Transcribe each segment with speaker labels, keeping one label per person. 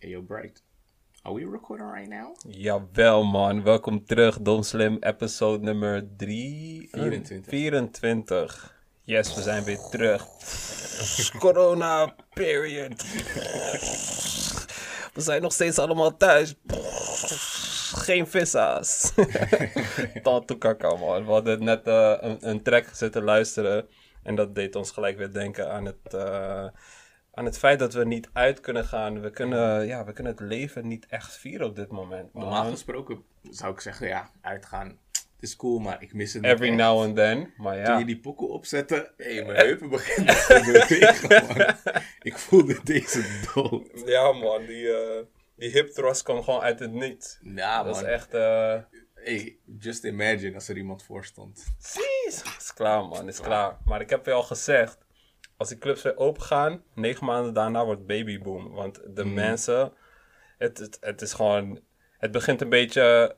Speaker 1: Hey, yo, Bright. Are we recording right now?
Speaker 2: Jawel man, welkom terug. Dom Slim, episode nummer 3...
Speaker 1: 24.
Speaker 2: 24. Yes, we zijn weer terug. Corona period. We zijn nog steeds allemaal thuis. Geen vissa's. Tanto kaka man. We hadden net eh, een, een track zitten luisteren. En dat deed ons gelijk weer denken aan het... eh, aan het feit dat we niet uit kunnen gaan. We kunnen, ja, we kunnen het leven niet echt vieren op dit moment. man.
Speaker 1: Normaal gesproken zou ik zeggen, ja, uitgaan. Het is cool, maar ik mis het niet
Speaker 2: Every
Speaker 1: echt.
Speaker 2: now and then. Maar
Speaker 1: Toen
Speaker 2: ja.
Speaker 1: je die pokken opzette, hé, mijn heupen beginnen te bewegen, man. Ik voelde deze dood.
Speaker 2: Ja man, die, eh, die hip thrust kwam gewoon uit het niets.
Speaker 1: Ja,
Speaker 2: Dat
Speaker 1: man.
Speaker 2: is echt... eh
Speaker 1: Hey, just imagine als er iemand voor stond.
Speaker 2: Is klaar man, is klaar. Maar ik heb je al gezegd. Als die clubs weer open gaan, negen maanden daarna wordt babyboom. Want de mensen... Het, het, het is gewoon... Het begint een beetje...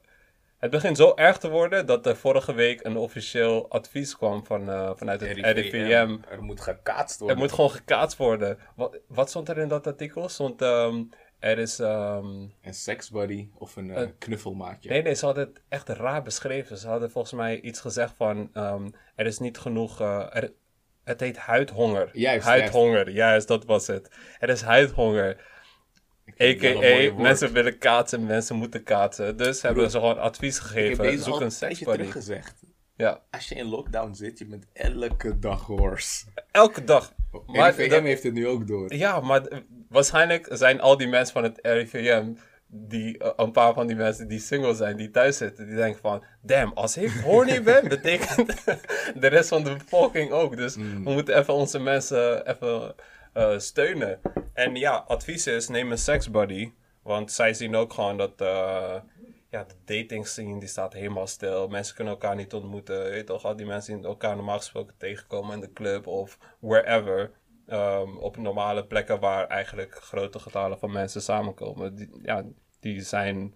Speaker 2: Het begint zo erg te worden dat er vorige week een officieel advies kwam van, eh, vanuit het RIVM.
Speaker 1: Er moet gekaatst worden.
Speaker 2: moet gewoon gekaatst worden. Wat, wat stond er in dat artikel? Stond, ehm, er is... ehm,
Speaker 1: Een seksbuddy of een eh, knuffelmaatje.
Speaker 2: Nee, nee, ze hadden het echt raar beschreven. Ze hadden volgens mij iets gezegd van... ehm, er is niet genoeg... eh, er, het heet huidhonger.
Speaker 1: Juist,
Speaker 2: Huidhonger, juist. dat was het. Er is huidhonger.
Speaker 1: Het
Speaker 2: A.k.a. mensen willen kaatsen, mensen moeten kaatsen. Dus hebben ze gewoon advies gegeven. Zoek een
Speaker 1: terug gezegd.
Speaker 2: Ja,
Speaker 1: Als je in lockdown zit, je bent elke dag hoors.
Speaker 2: elke dag. Maar
Speaker 1: RIVM
Speaker 2: dat-
Speaker 1: heeft het nu ook door.
Speaker 2: Ja, maar waarschijnlijk zijn al die mensen van het RIVM, die, eh, een paar van die mensen die single zijn, die thuis zitten, die denken van, damn, als ik horny ben, betekent de rest van de bevolking ook. Dus we moeten even onze mensen even eh, steunen. En ja, advies is, neem een seksbuddy, want zij zien ook gewoon dat... eh, ja, de dating scene die staat helemaal stil. Mensen kunnen elkaar niet ontmoeten. Je weet toch, al die mensen die elkaar normaal gesproken tegenkomen in de club of wherever. Ehm, op normale plekken waar eigenlijk grote getallen van mensen samenkomen. Die, ja, die zijn,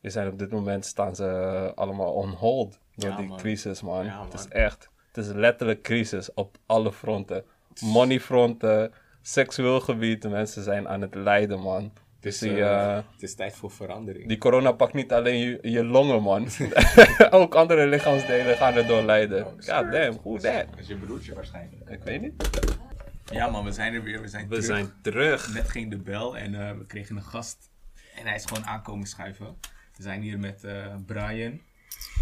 Speaker 2: die zijn op dit moment staan ze allemaal on hold door
Speaker 1: Ja,
Speaker 2: die
Speaker 1: man.
Speaker 2: crisis, man.
Speaker 1: Ja,
Speaker 2: Het is echt, het is letterlijk crisis op alle fronten. Money fronten, seksueel gebied. De mensen zijn aan het lijden, man. Dus
Speaker 1: Dus,
Speaker 2: die,
Speaker 1: eh,
Speaker 2: eh,
Speaker 1: het is tijd voor verandering.
Speaker 2: die corona pakt niet alleen je, je longen, man. Ook andere lichaamsdelen gaan er door lijden. Ja, damn, hoe dat?
Speaker 1: Dat is je broertje waarschijnlijk.
Speaker 2: Ik weet niet.
Speaker 1: Ja man, we zijn er weer. We zijn
Speaker 2: We
Speaker 1: terug.
Speaker 2: zijn terug.
Speaker 1: Net ging de bel en eh, we kregen een gast. En hij is gewoon aankomen schuiven. We zijn hier met eh, Brian,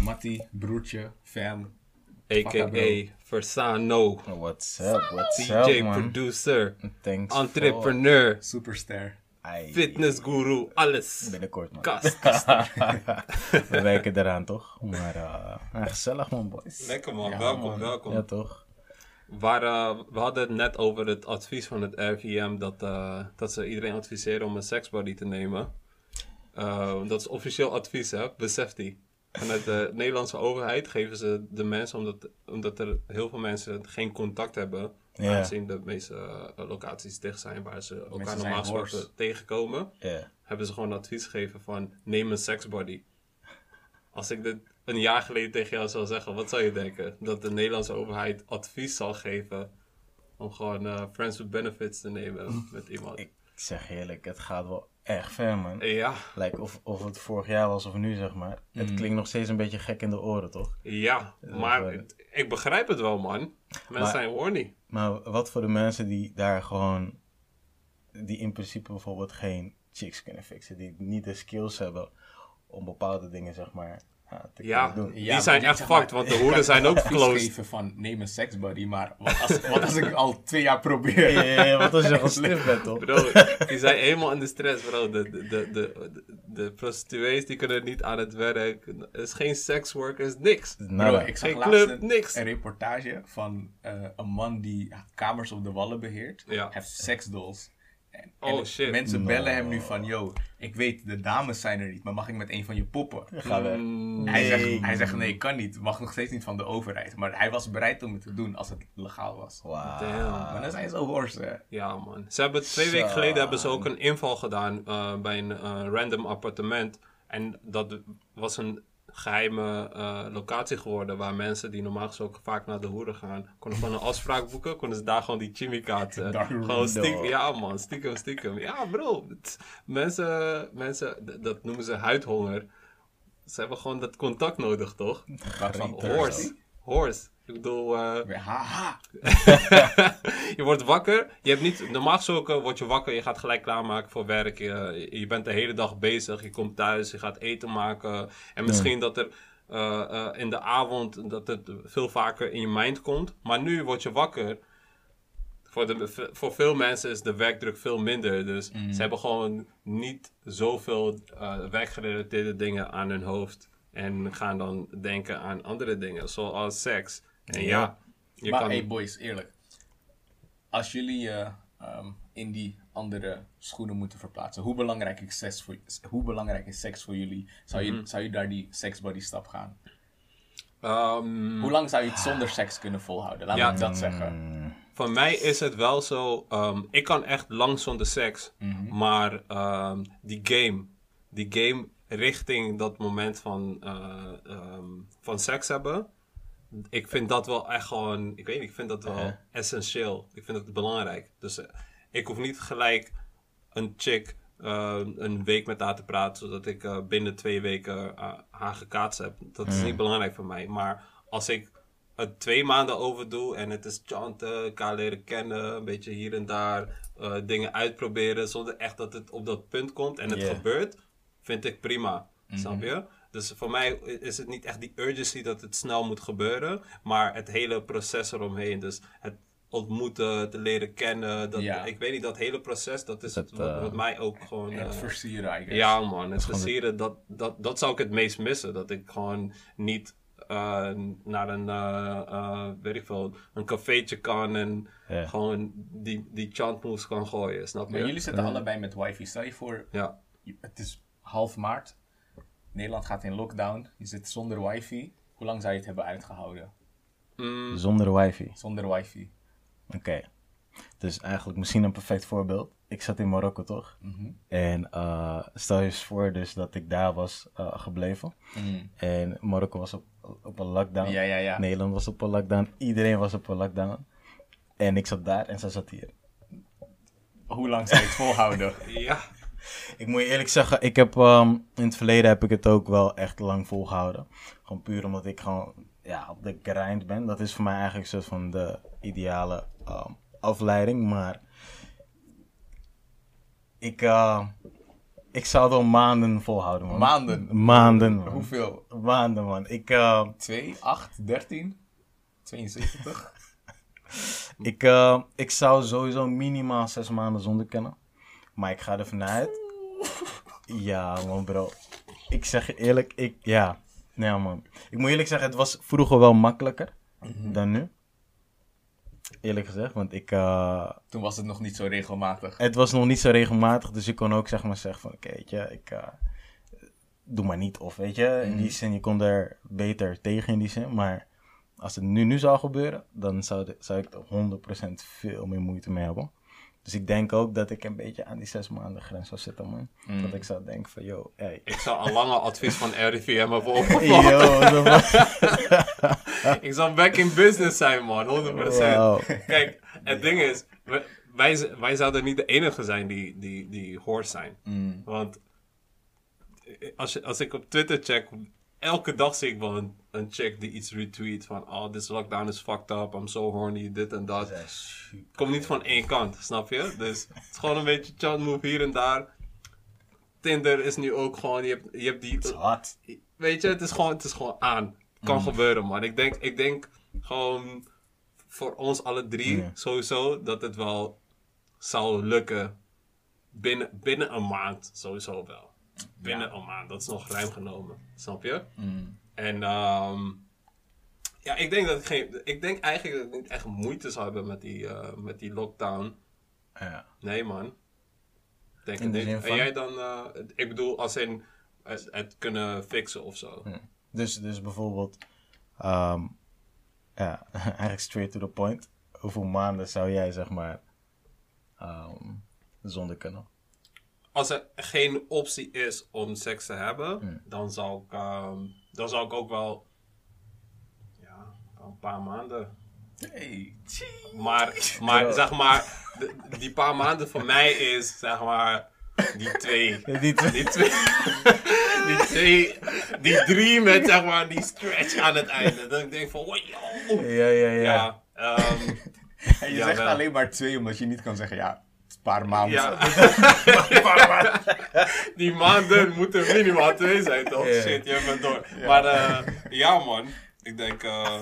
Speaker 1: Matty, broertje, fam.
Speaker 2: A.k.a.
Speaker 1: bro.
Speaker 2: Versano.
Speaker 3: What's up, what's
Speaker 2: DJ,
Speaker 3: up, man?
Speaker 2: producer,
Speaker 3: Thanks
Speaker 2: entrepreneur,
Speaker 1: Superster.
Speaker 3: for-
Speaker 2: fitnessguru, alles.
Speaker 3: Binnenkort, man.
Speaker 2: Kast.
Speaker 3: We werken eraan, toch? Maar eh, gezellig, man, boys.
Speaker 2: Lekker man,
Speaker 1: Ja,
Speaker 2: welkom,
Speaker 1: man.
Speaker 2: welkom.
Speaker 3: Ja, toch?
Speaker 2: Waar, eh, we hadden het net over het advies van het RVM dat, eh, dat ze iedereen adviseren om een seksbody te nemen. Eh, dat is officieel advies, hè? besef die. Vanuit de Nederlandse overheid geven ze de mensen, omdat, omdat er heel veel mensen geen contact hebben,
Speaker 3: Ja.
Speaker 2: aangezien de meeste locaties dicht zijn waar ze elkaar
Speaker 1: Mensen
Speaker 2: normaal gesproken tegenkomen, hebben ze gewoon advies gegeven van neem een seksbody. Als ik dit een jaar geleden tegen jou zou zeggen, wat zou je denken? Dat de Nederlandse overheid advies zal geven om gewoon eh, friends with benefits te nemen met iemand.
Speaker 3: Ik zeg eerlijk, het gaat wel echt ver, man.
Speaker 2: Ja,
Speaker 3: Lijkt of, of het vorig jaar was of nu, zeg maar. Het klinkt nog steeds een beetje gek in de oren, toch?
Speaker 2: ja, maar
Speaker 3: wel-
Speaker 2: ik begrijp het wel, man. Mensen
Speaker 3: Maar-
Speaker 2: zijn horny.
Speaker 3: Maar wat voor de mensen die daar gewoon... Die in principe bijvoorbeeld geen chicks kunnen fixen. Die niet de skills hebben om bepaalde dingen, zeg maar, ja, te
Speaker 2: Ja,
Speaker 3: kunnen doen.
Speaker 2: die zijn echt fucked, want de hoeren zijn ook closed.
Speaker 1: geven van neem een seksbuddy, maar wat als, wat als ik al twee jaar probeer?
Speaker 3: Ja, ja, ja, wat als je gestift bent, toch?
Speaker 2: Bro, die zijn helemaal in de stress, bro. De, de, de, de, de prostituees die kunnen niet aan het werk. Er is geen sekswork, er is niks.
Speaker 1: Bro, ik zag
Speaker 2: Geen
Speaker 1: laatst
Speaker 2: club,
Speaker 1: een,
Speaker 2: niks.
Speaker 1: een reportage van eh, een man die kamers op de wallen beheert. Hij heeft seksdolls. En,
Speaker 2: Oh,
Speaker 1: en
Speaker 2: shit.
Speaker 1: Mensen bellen hem nu van, yo, ik weet, de dames zijn er niet, maar mag ik met een van je poppen?
Speaker 3: Ga weg.
Speaker 2: Mm,
Speaker 1: Hij, zegt,
Speaker 3: Nee.
Speaker 1: hij zegt, nee, kan niet. Mag nog steeds niet van de overheid. Maar hij was bereid om het te doen als het legaal was.
Speaker 3: Wauw.
Speaker 2: Damn.
Speaker 1: Maar dan zijn ze horse, hè.
Speaker 2: Ja, man. Ze hebben twee weken geleden hebben ze ook een inval gedaan eh, bij een eh, random appartement. En dat was een geheime eh, locatie geworden waar mensen die normaal gesproken vaak naar de hoeren gaan, konden gewoon een afspraak boeken, konden ze daar gewoon die chimikaart uh,
Speaker 1: Dark
Speaker 2: gewoon stiekem, ja man, stiekem, stiekem. Ja bro, mensen, mensen, dat noemen ze huidhonger. Ze hebben gewoon dat contact nodig, toch?
Speaker 1: Wat van
Speaker 2: Horse. Horse. Ik bedoel, eh,
Speaker 1: haha.
Speaker 2: je wordt wakker. Je hebt niet, normaal gesproken word je wakker. Je gaat gelijk klaarmaken voor werk. Je, je bent de hele dag bezig. Je komt thuis. Je gaat eten maken. En misschien dat er eh, eh, in de avond dat het veel vaker in je mind komt. Maar nu word je wakker. Voor, de, voor veel mensen is de werkdruk veel minder. Dus ze hebben gewoon niet zoveel eh, werkgerelateerde dingen aan hun hoofd. En gaan dan denken aan andere dingen, zoals seks. En ja, je
Speaker 1: maar
Speaker 2: kan...
Speaker 1: hey boys, eerlijk. Als jullie je ehm, in die andere schoenen moeten verplaatsen, hoe belangrijk is seks voor, hoe belangrijk is seks voor jullie? Zou je,
Speaker 2: Mhm.
Speaker 1: zou je daar die seksbody stap gaan?
Speaker 2: Ehm,
Speaker 1: Hoe lang zou je het zonder seks kunnen volhouden? Laat
Speaker 2: Ja.
Speaker 1: me dat zeggen.
Speaker 3: Mm,
Speaker 2: Voor mij is het wel zo. ehm, ik kan echt lang zonder seks.
Speaker 1: Mhm.
Speaker 2: Maar die game. Die game richting dat moment van, eh, van seks hebben. Ik vind dat wel echt gewoon. Ik weet niet, ik vind dat wel essentieel. Ik vind het belangrijk. Dus eh, ik hoef niet gelijk een chick eh, een week met haar te praten. Zodat ik eh, binnen twee weken haar gekaatst heb. Dat is niet belangrijk voor mij. Maar als ik het twee maanden over doe en het is chanten, elkaar leren kennen, een beetje hier en daar dingen uitproberen zonder echt dat het op dat punt komt en het
Speaker 3: Yeah.
Speaker 2: gebeurt, vind ik prima. Snap je? Dus voor mij is het niet echt die urgency dat het snel moet gebeuren, maar het hele proces eromheen. Dus het ontmoeten, te leren kennen, dat,
Speaker 1: Ja.
Speaker 2: ik weet niet, dat hele proces, dat is
Speaker 3: Dat,
Speaker 2: het, wat,
Speaker 3: eh,
Speaker 2: wat mij ook gewoon...
Speaker 1: Het
Speaker 2: eh,
Speaker 1: versieren, guess.
Speaker 2: ja, man, het versieren, dat, dat, dat zou ik het meest missen. Dat ik gewoon niet eh, naar een, eh, eh, weet ik veel, een cafeetje kan en
Speaker 3: Ja.
Speaker 2: gewoon die, die chant moves kan gooien, snap je?
Speaker 1: Maar jullie zitten allebei met wifi. Stel je voor,
Speaker 2: Ja.
Speaker 1: het is half maart. Nederland gaat in lockdown. Je zit zonder wifi. Hoe lang zou je het hebben uitgehouden?
Speaker 2: Mm,
Speaker 3: Zonder wifi.
Speaker 1: Zonder wifi.
Speaker 3: Oké. Dus eigenlijk misschien een perfect voorbeeld. Ik zat in Marokko toch?
Speaker 1: Mhm.
Speaker 3: En eh, stel je eens voor dus dat ik daar was eh, gebleven. En Marokko was op, op een lockdown.
Speaker 1: Ja, ja, ja.
Speaker 3: Nederland was op een lockdown. Iedereen was op een lockdown. En ik zat daar en zij zat hier.
Speaker 1: Hoe lang zou je het volhouden?
Speaker 2: ja.
Speaker 3: Ik moet je eerlijk zeggen, ik heb ehm, in het verleden heb ik het ook wel echt lang volgehouden. Gewoon puur omdat ik gewoon ja, op de grind ben. Dat is voor mij eigenlijk een soort van de ideale ehm, afleiding. Maar ik, eh, ik zou het wel maanden volhouden, man.
Speaker 1: Maanden?
Speaker 3: Maanden, man.
Speaker 1: Hoeveel?
Speaker 3: Maanden, man. Ik, eh,
Speaker 1: 2, 8, 13, 72?
Speaker 3: ik, ik zou sowieso minimaal zes maanden zonder kennen. Maar ik ga ervan uit. Ja, man, bro. Ik zeg je eerlijk, ik, ja. Nee, man. Ik moet eerlijk zeggen, het was vroeger wel makkelijker dan nu. Eerlijk gezegd, want ik, eh,
Speaker 1: Toen was het nog niet zo regelmatig.
Speaker 3: het was nog niet zo regelmatig, dus ik kon ook zeg maar zeggen van, oké, weet je, ik, eh, doe maar niet. Of weet je, in die zin, je kon er beter tegen in die zin. Maar als het nu, nu zou gebeuren, dan zou, de- zou ik er 100% veel meer moeite mee hebben. Dus ik denk ook dat ik een beetje aan die zes maanden grens zou zitten, man. Dat ik zou denken van, yo, hey.
Speaker 2: Ik zou een lange advies van RIVM hebben
Speaker 3: Yo,
Speaker 2: opgevolgd.
Speaker 3: van-
Speaker 2: ik zou back in business zijn, man, 100%.
Speaker 3: Wauw.
Speaker 2: Kijk, het ding is, wij, wij zouden niet de enige zijn die, die, die horse zijn.
Speaker 1: Mm.
Speaker 2: Want als, je, als ik op Twitter check, elke dag zie ik wel een, een chick die iets retweet van, oh, this lockdown is fucked up, I'm so horny, dit en dat. Komt niet van één kant, snap je? Dus het is gewoon een beetje chant move hier en daar. Tinder is nu ook gewoon, je hebt, je hebt die...
Speaker 3: Het is hard.
Speaker 2: Weet je, het is gewoon, het is gewoon aan. Het kan gebeuren, man. Ik denk, ik denk gewoon voor ons alle drie sowieso dat het wel zou lukken binnen, binnen een maand sowieso wel. Binnen een maand, dat is nog ruim genomen. Snap je?
Speaker 1: Mm.
Speaker 2: En ehm, ja, ik denk dat ik geen, ik denk eigenlijk dat ik niet echt moeite zou hebben met die, eh, met die lockdown.
Speaker 3: Ja.
Speaker 2: Nee, man. Denk
Speaker 3: In de
Speaker 2: En jij dan, eh, ik bedoel, als in het, het kunnen fixen of zo.
Speaker 3: Dus, dus bijvoorbeeld, ehm, ja, eigenlijk straight to the point. Hoeveel maanden zou jij, zeg maar, ehm, zonder kunnen?
Speaker 2: Als er geen optie is om seks te hebben, dan, zou ik, ehm, dan zou ik ook wel ja, een paar maanden.
Speaker 1: Hey.
Speaker 2: Maar, maar zeg maar, die paar maanden voor mij is zeg maar die twee.
Speaker 3: Die twee-
Speaker 2: Die twee, die twee, die drie met zeg maar die stretch aan het einde. Dat ik denk van, wow,
Speaker 3: Ja, ja, ja.
Speaker 2: ja. ehm,
Speaker 1: En je
Speaker 2: Ja,
Speaker 1: zegt
Speaker 2: wel.
Speaker 1: alleen maar twee, omdat je niet kan zeggen, ja, een paar maanden.
Speaker 2: Ja. Die maanden moeten minimaal twee zijn, toch?
Speaker 3: Ja.
Speaker 2: Shit, je bent door. Maar eh, ja, man. Ik denk, eh,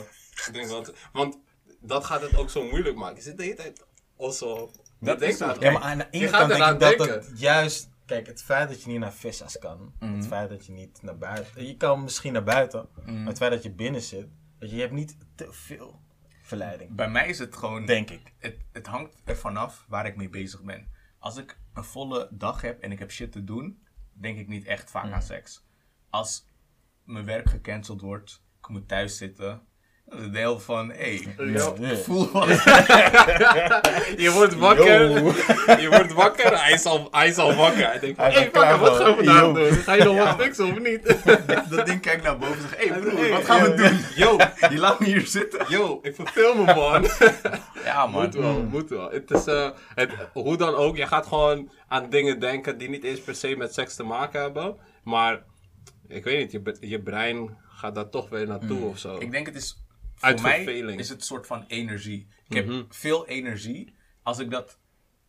Speaker 2: ik denk dat... Want dat gaat het ook zo moeilijk maken. Je zit de hele tijd also...
Speaker 1: Dat is het.
Speaker 2: aan-
Speaker 3: Ja, maar aan de ene
Speaker 2: gaat
Speaker 3: kant denk ik dat
Speaker 2: denken.
Speaker 3: het juist... Kijk, het feit dat je niet naar vissa's kan.
Speaker 1: Mhm.
Speaker 3: Het feit dat je niet naar buiten... Je kan misschien naar buiten.
Speaker 1: Mhm.
Speaker 3: Maar het feit dat je binnen zit... Dat je, je hebt niet te veel verleiding.
Speaker 1: Bij mij is het gewoon,
Speaker 3: Denk ik.
Speaker 1: het, het hangt ervan af waar ik mee bezig ben. Als ik een volle dag heb en ik heb shit te doen, denk ik niet echt vaak aan seks. Als mijn werk gecanceld wordt, ik moet thuis zitten, is het deel van, hé, hey,
Speaker 2: Ja.
Speaker 3: Ja.
Speaker 1: voel wat.
Speaker 2: Je wordt wakker. Je wordt wakker. Hij is al, hij is al wakker. Hij denkt,
Speaker 3: Hij
Speaker 2: hé,
Speaker 3: klaar
Speaker 2: wat gaan we
Speaker 3: Yo.
Speaker 2: doen? Ga je nog wat fixen of niet?
Speaker 1: Dat ding kijkt naar boven en zegt, hé hey, broer,
Speaker 2: Hey,
Speaker 1: wat gaan we
Speaker 3: yo,
Speaker 1: doen?
Speaker 2: Yo,
Speaker 1: Je laat me hier zitten.
Speaker 2: yo, ik verveel me, man.
Speaker 1: Ja man.
Speaker 2: Moet wel, moet wel. Het is, eh, het, hoe dan ook, je gaat gewoon aan dingen denken die niet eens per se met seks te maken hebben. Maar, ik weet niet, je, je brein gaat daar toch weer naartoe of zo.
Speaker 1: Ik denk het is, voor
Speaker 2: Uit
Speaker 1: mij
Speaker 2: verveling.
Speaker 1: is het een soort van energie. Ik heb
Speaker 2: Mhm.
Speaker 1: veel energie. Als ik dat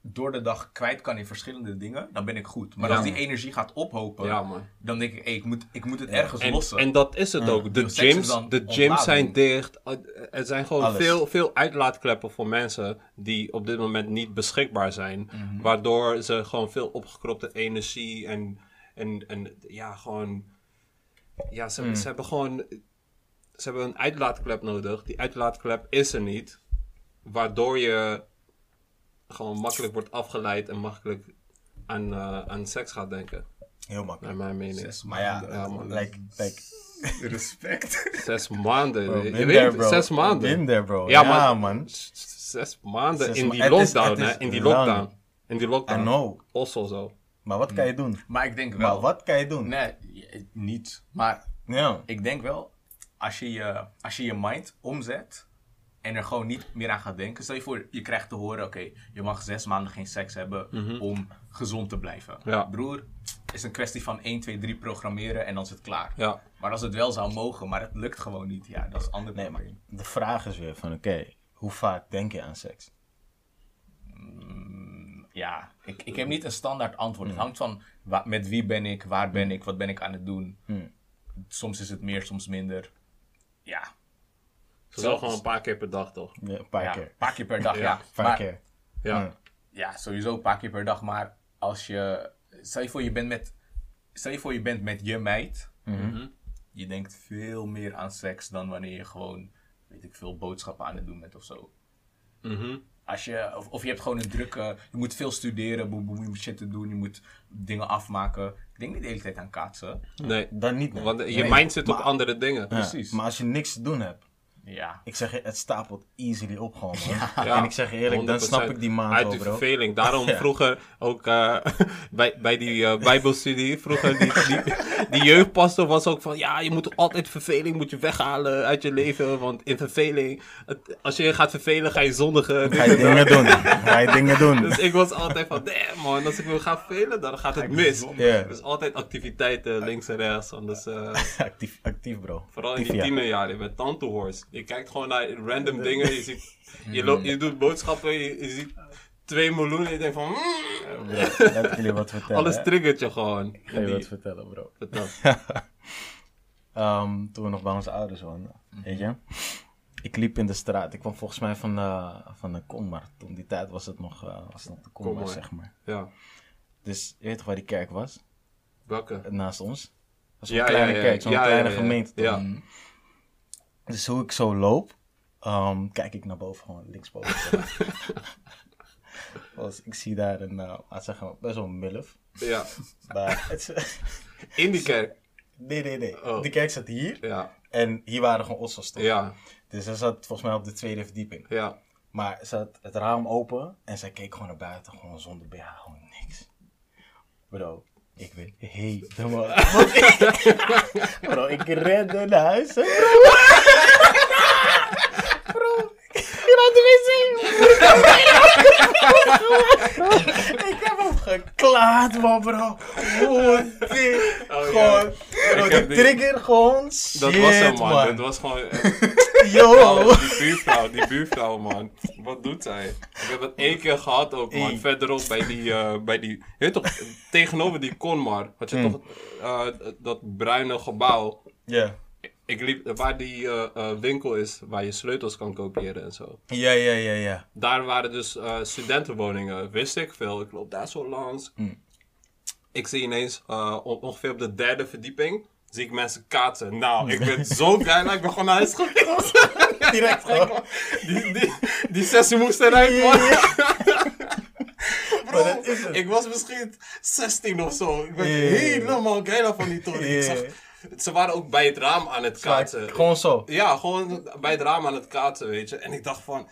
Speaker 1: door de dag kwijt kan in verschillende dingen, dan ben ik goed. Maar
Speaker 2: Ja.
Speaker 1: als die energie gaat ophopen,
Speaker 2: Ja,
Speaker 1: dan denk ik, hey, ik, moet, ik moet het ergens
Speaker 2: En,
Speaker 1: lossen.
Speaker 2: en dat is het ook. De gyms, de gyms
Speaker 1: ontlading.
Speaker 2: zijn dicht. Er zijn gewoon
Speaker 3: Alles.
Speaker 2: veel, veel uitlaatkleppen voor mensen die op dit moment niet beschikbaar zijn.
Speaker 1: Mhm.
Speaker 2: Waardoor ze gewoon veel opgekropte energie en, en, en ja, gewoon. Ja, ze,
Speaker 1: Mm.
Speaker 2: ze hebben gewoon. Ze hebben een uitlaatklep nodig. Die uitlaatklep is er niet. Waardoor je gewoon makkelijk wordt afgeleid en makkelijk aan, eh, aan seks gaat denken.
Speaker 3: Heel makkelijk.
Speaker 2: Naar mijn mening.
Speaker 1: Zes
Speaker 3: Maar ja,
Speaker 1: maanden.
Speaker 2: Ja, man.
Speaker 3: like, like,
Speaker 1: Respect.
Speaker 2: Zes maanden.
Speaker 3: bro,
Speaker 2: je weet,
Speaker 3: bro.
Speaker 2: zes maanden.
Speaker 3: Been there, bro.
Speaker 2: Ja,
Speaker 3: man.
Speaker 2: Zes maanden
Speaker 3: Zes
Speaker 2: in
Speaker 3: ma-
Speaker 2: die lockdown, hè? In die lockdown. In die
Speaker 3: I
Speaker 2: lockdown.
Speaker 3: know.
Speaker 2: Also zo.
Speaker 3: Maar wat kan je doen?
Speaker 1: Maar ik denk wel.
Speaker 3: Maar wat kan je doen?
Speaker 1: Nee, niet. Maar
Speaker 3: Ja.
Speaker 1: ik denk wel, als je je, als je, je mind omzet en er gewoon niet meer aan gaat denken. Stel je voor, je krijgt te horen, oké, je mag zes maanden geen seks hebben om gezond te blijven.
Speaker 2: Mhm. Ja.
Speaker 1: Broer, is een kwestie van 1, 2, 3 programmeren en dan is het klaar.
Speaker 2: Ja.
Speaker 1: Maar als het wel zou mogen, maar het lukt gewoon niet, ja, dat is ander
Speaker 3: Nee, maar de vraag is weer van, oké, hoe vaak denk je aan seks?
Speaker 1: Ja, ik, ik heb niet een standaard antwoord. Het hangt van met wie ben ik, waar ben ik, wat ben ik aan het doen.
Speaker 3: Hmm.
Speaker 1: Soms is het meer, soms minder. Ja,
Speaker 2: Zo wel gewoon een paar keer per dag, toch?
Speaker 3: Ja, een paar
Speaker 1: ja
Speaker 3: keer.
Speaker 1: een paar keer per dag, ja.
Speaker 2: Ja,
Speaker 3: paar
Speaker 1: Maar-
Speaker 3: keer.
Speaker 2: Ja.
Speaker 3: Ja.
Speaker 1: Sowieso een paar keer per dag. Maar als je. Stel je voor, je bent met. Stel je voor, je bent met je meid.
Speaker 2: Mhm.
Speaker 1: Je denkt veel meer aan seks dan wanneer je gewoon. Weet ik veel, boodschappen aan het doen bent of zo.
Speaker 2: Mhm.
Speaker 1: Als je, of, of je hebt gewoon een drukke. Je moet veel studeren, boem, boem, je moet shit te doen, je moet dingen afmaken. Ik denk niet de hele tijd aan kaatsen.
Speaker 2: Nee.
Speaker 3: Dan niet, nee.
Speaker 2: Want je
Speaker 1: Nee,
Speaker 2: mind zit op
Speaker 3: maar-
Speaker 2: andere dingen.
Speaker 3: Ja,
Speaker 1: precies.
Speaker 3: Maar als je niks te doen hebt,
Speaker 1: Ja.
Speaker 3: ik zeg je, het stapelt easily op gewoon.
Speaker 2: Ja,
Speaker 3: En ik zeg je eerlijk, dan
Speaker 2: 100%.
Speaker 3: snap ik die maand
Speaker 2: Uit de
Speaker 3: bro.
Speaker 2: verveling. Daarom
Speaker 3: Ja.
Speaker 2: vroeger ook eh, bij, bij die eh, bijbelstudie, vroeger die, die, die jeugdpastor was ook van, ja, je moet altijd verveling moet je weghalen uit je leven, want in verveling, het- als je gaat vervelen, ga je zondigen.
Speaker 3: Ga je dingen doen. Ga je dingen doen.
Speaker 2: Dus ik was altijd van, damn man, als ik wil gaan vervelen, dan gaat het mis. Dus altijd activiteiten links en rechts. Anders, eh,
Speaker 3: Actief, actief, bro.
Speaker 2: vooral in die
Speaker 3: ja.
Speaker 2: tienerjaren, je bent tantoehorst. Je kijkt gewoon naar random dingen, je, ziet, je, loopt, je doet boodschappen, je, je ziet 2 miljoen en je denkt van, mm,
Speaker 3: Ja, Laat ik jullie wat vertellen.
Speaker 2: alles triggert je gewoon.
Speaker 3: Ik ga je
Speaker 2: Die-
Speaker 3: wat vertellen, bro.
Speaker 2: vertel.
Speaker 3: Ehm, toen we nog bij onze ouders woonden, weet je. Ik liep in de straat. Ik kwam volgens mij van, eh van de Komar. Toen die tijd was het nog, eh, was het nog de Komar. zeg maar.
Speaker 2: Ja,
Speaker 3: Dus je weet toch waar die kerk was?
Speaker 2: welke?
Speaker 3: Naast ons. Dat was een
Speaker 2: Ja,
Speaker 3: kleine
Speaker 2: ja, ja.
Speaker 3: kerk, zo'n kleine
Speaker 2: ja.
Speaker 3: gemeente. toen. Dus hoe ik zo loop, ehm, kijk ik naar boven, gewoon linksboven. Ik zie daar een, uh, zeg maar, best wel een milf.
Speaker 2: Ja,
Speaker 3: Maar het
Speaker 2: in die kerk.
Speaker 3: nee, nee, nee.
Speaker 2: Oh.
Speaker 3: Die kerk zat hier
Speaker 2: Ja,
Speaker 3: en hier waren gewoon ossels toch?
Speaker 2: ja,
Speaker 3: Dus ze zat volgens mij op de tweede verdieping.
Speaker 2: ja.
Speaker 3: Maar ze had het raam open en zij keek gewoon naar buiten, gewoon zonder BH, gewoon niks. Bro, ik ben helemaal... Bro, ik rende naar huis. Bro, bro ik had de wc. Ik heb hem geklaard, man, bro. Hoe dit?
Speaker 2: Oh,
Speaker 3: gewoon,
Speaker 2: ja.
Speaker 3: bro,
Speaker 2: Ik
Speaker 3: die
Speaker 2: heb die-
Speaker 3: trigger gewoon shit,
Speaker 2: Dat was hem, man.
Speaker 3: man.
Speaker 2: Dat was gewoon...
Speaker 3: Yo.
Speaker 2: Die buurvrouw, die buurvrouw, man. Wat doet zij? Ik heb het één keer gehad ook, man. Verderop bij die, eh, bij die... Je toch, tegenover die Conmar had je
Speaker 3: Hmm.
Speaker 2: toch eh, dat bruine gebouw.
Speaker 3: Ja.
Speaker 2: Ik liep, waar die eh, winkel is, waar je sleutels kan kopiëren en zo.
Speaker 3: Ja, ja, ja, ja.
Speaker 2: Daar waren dus studentenwoningen, wist ik veel. Ik loop daar zo langs.
Speaker 3: Mm.
Speaker 2: Ik zie ineens, on- ongeveer op de derde verdieping, zie ik mensen kaatsen. Nou, ik ben zo blij dat ik ben gewoon naar huis gegaan.
Speaker 3: Direct gewoon.
Speaker 2: Die, die, die sessie moest eruit, man. Bro, ik was misschien 16 of zo. Ik ben helemaal geil van die toren. Ik zag, ze waren ook bij het raam aan het kaatsen.
Speaker 3: Gewoon zo.
Speaker 2: Ja, gewoon bij het raam aan het kaatsen, weet je. En ik dacht van,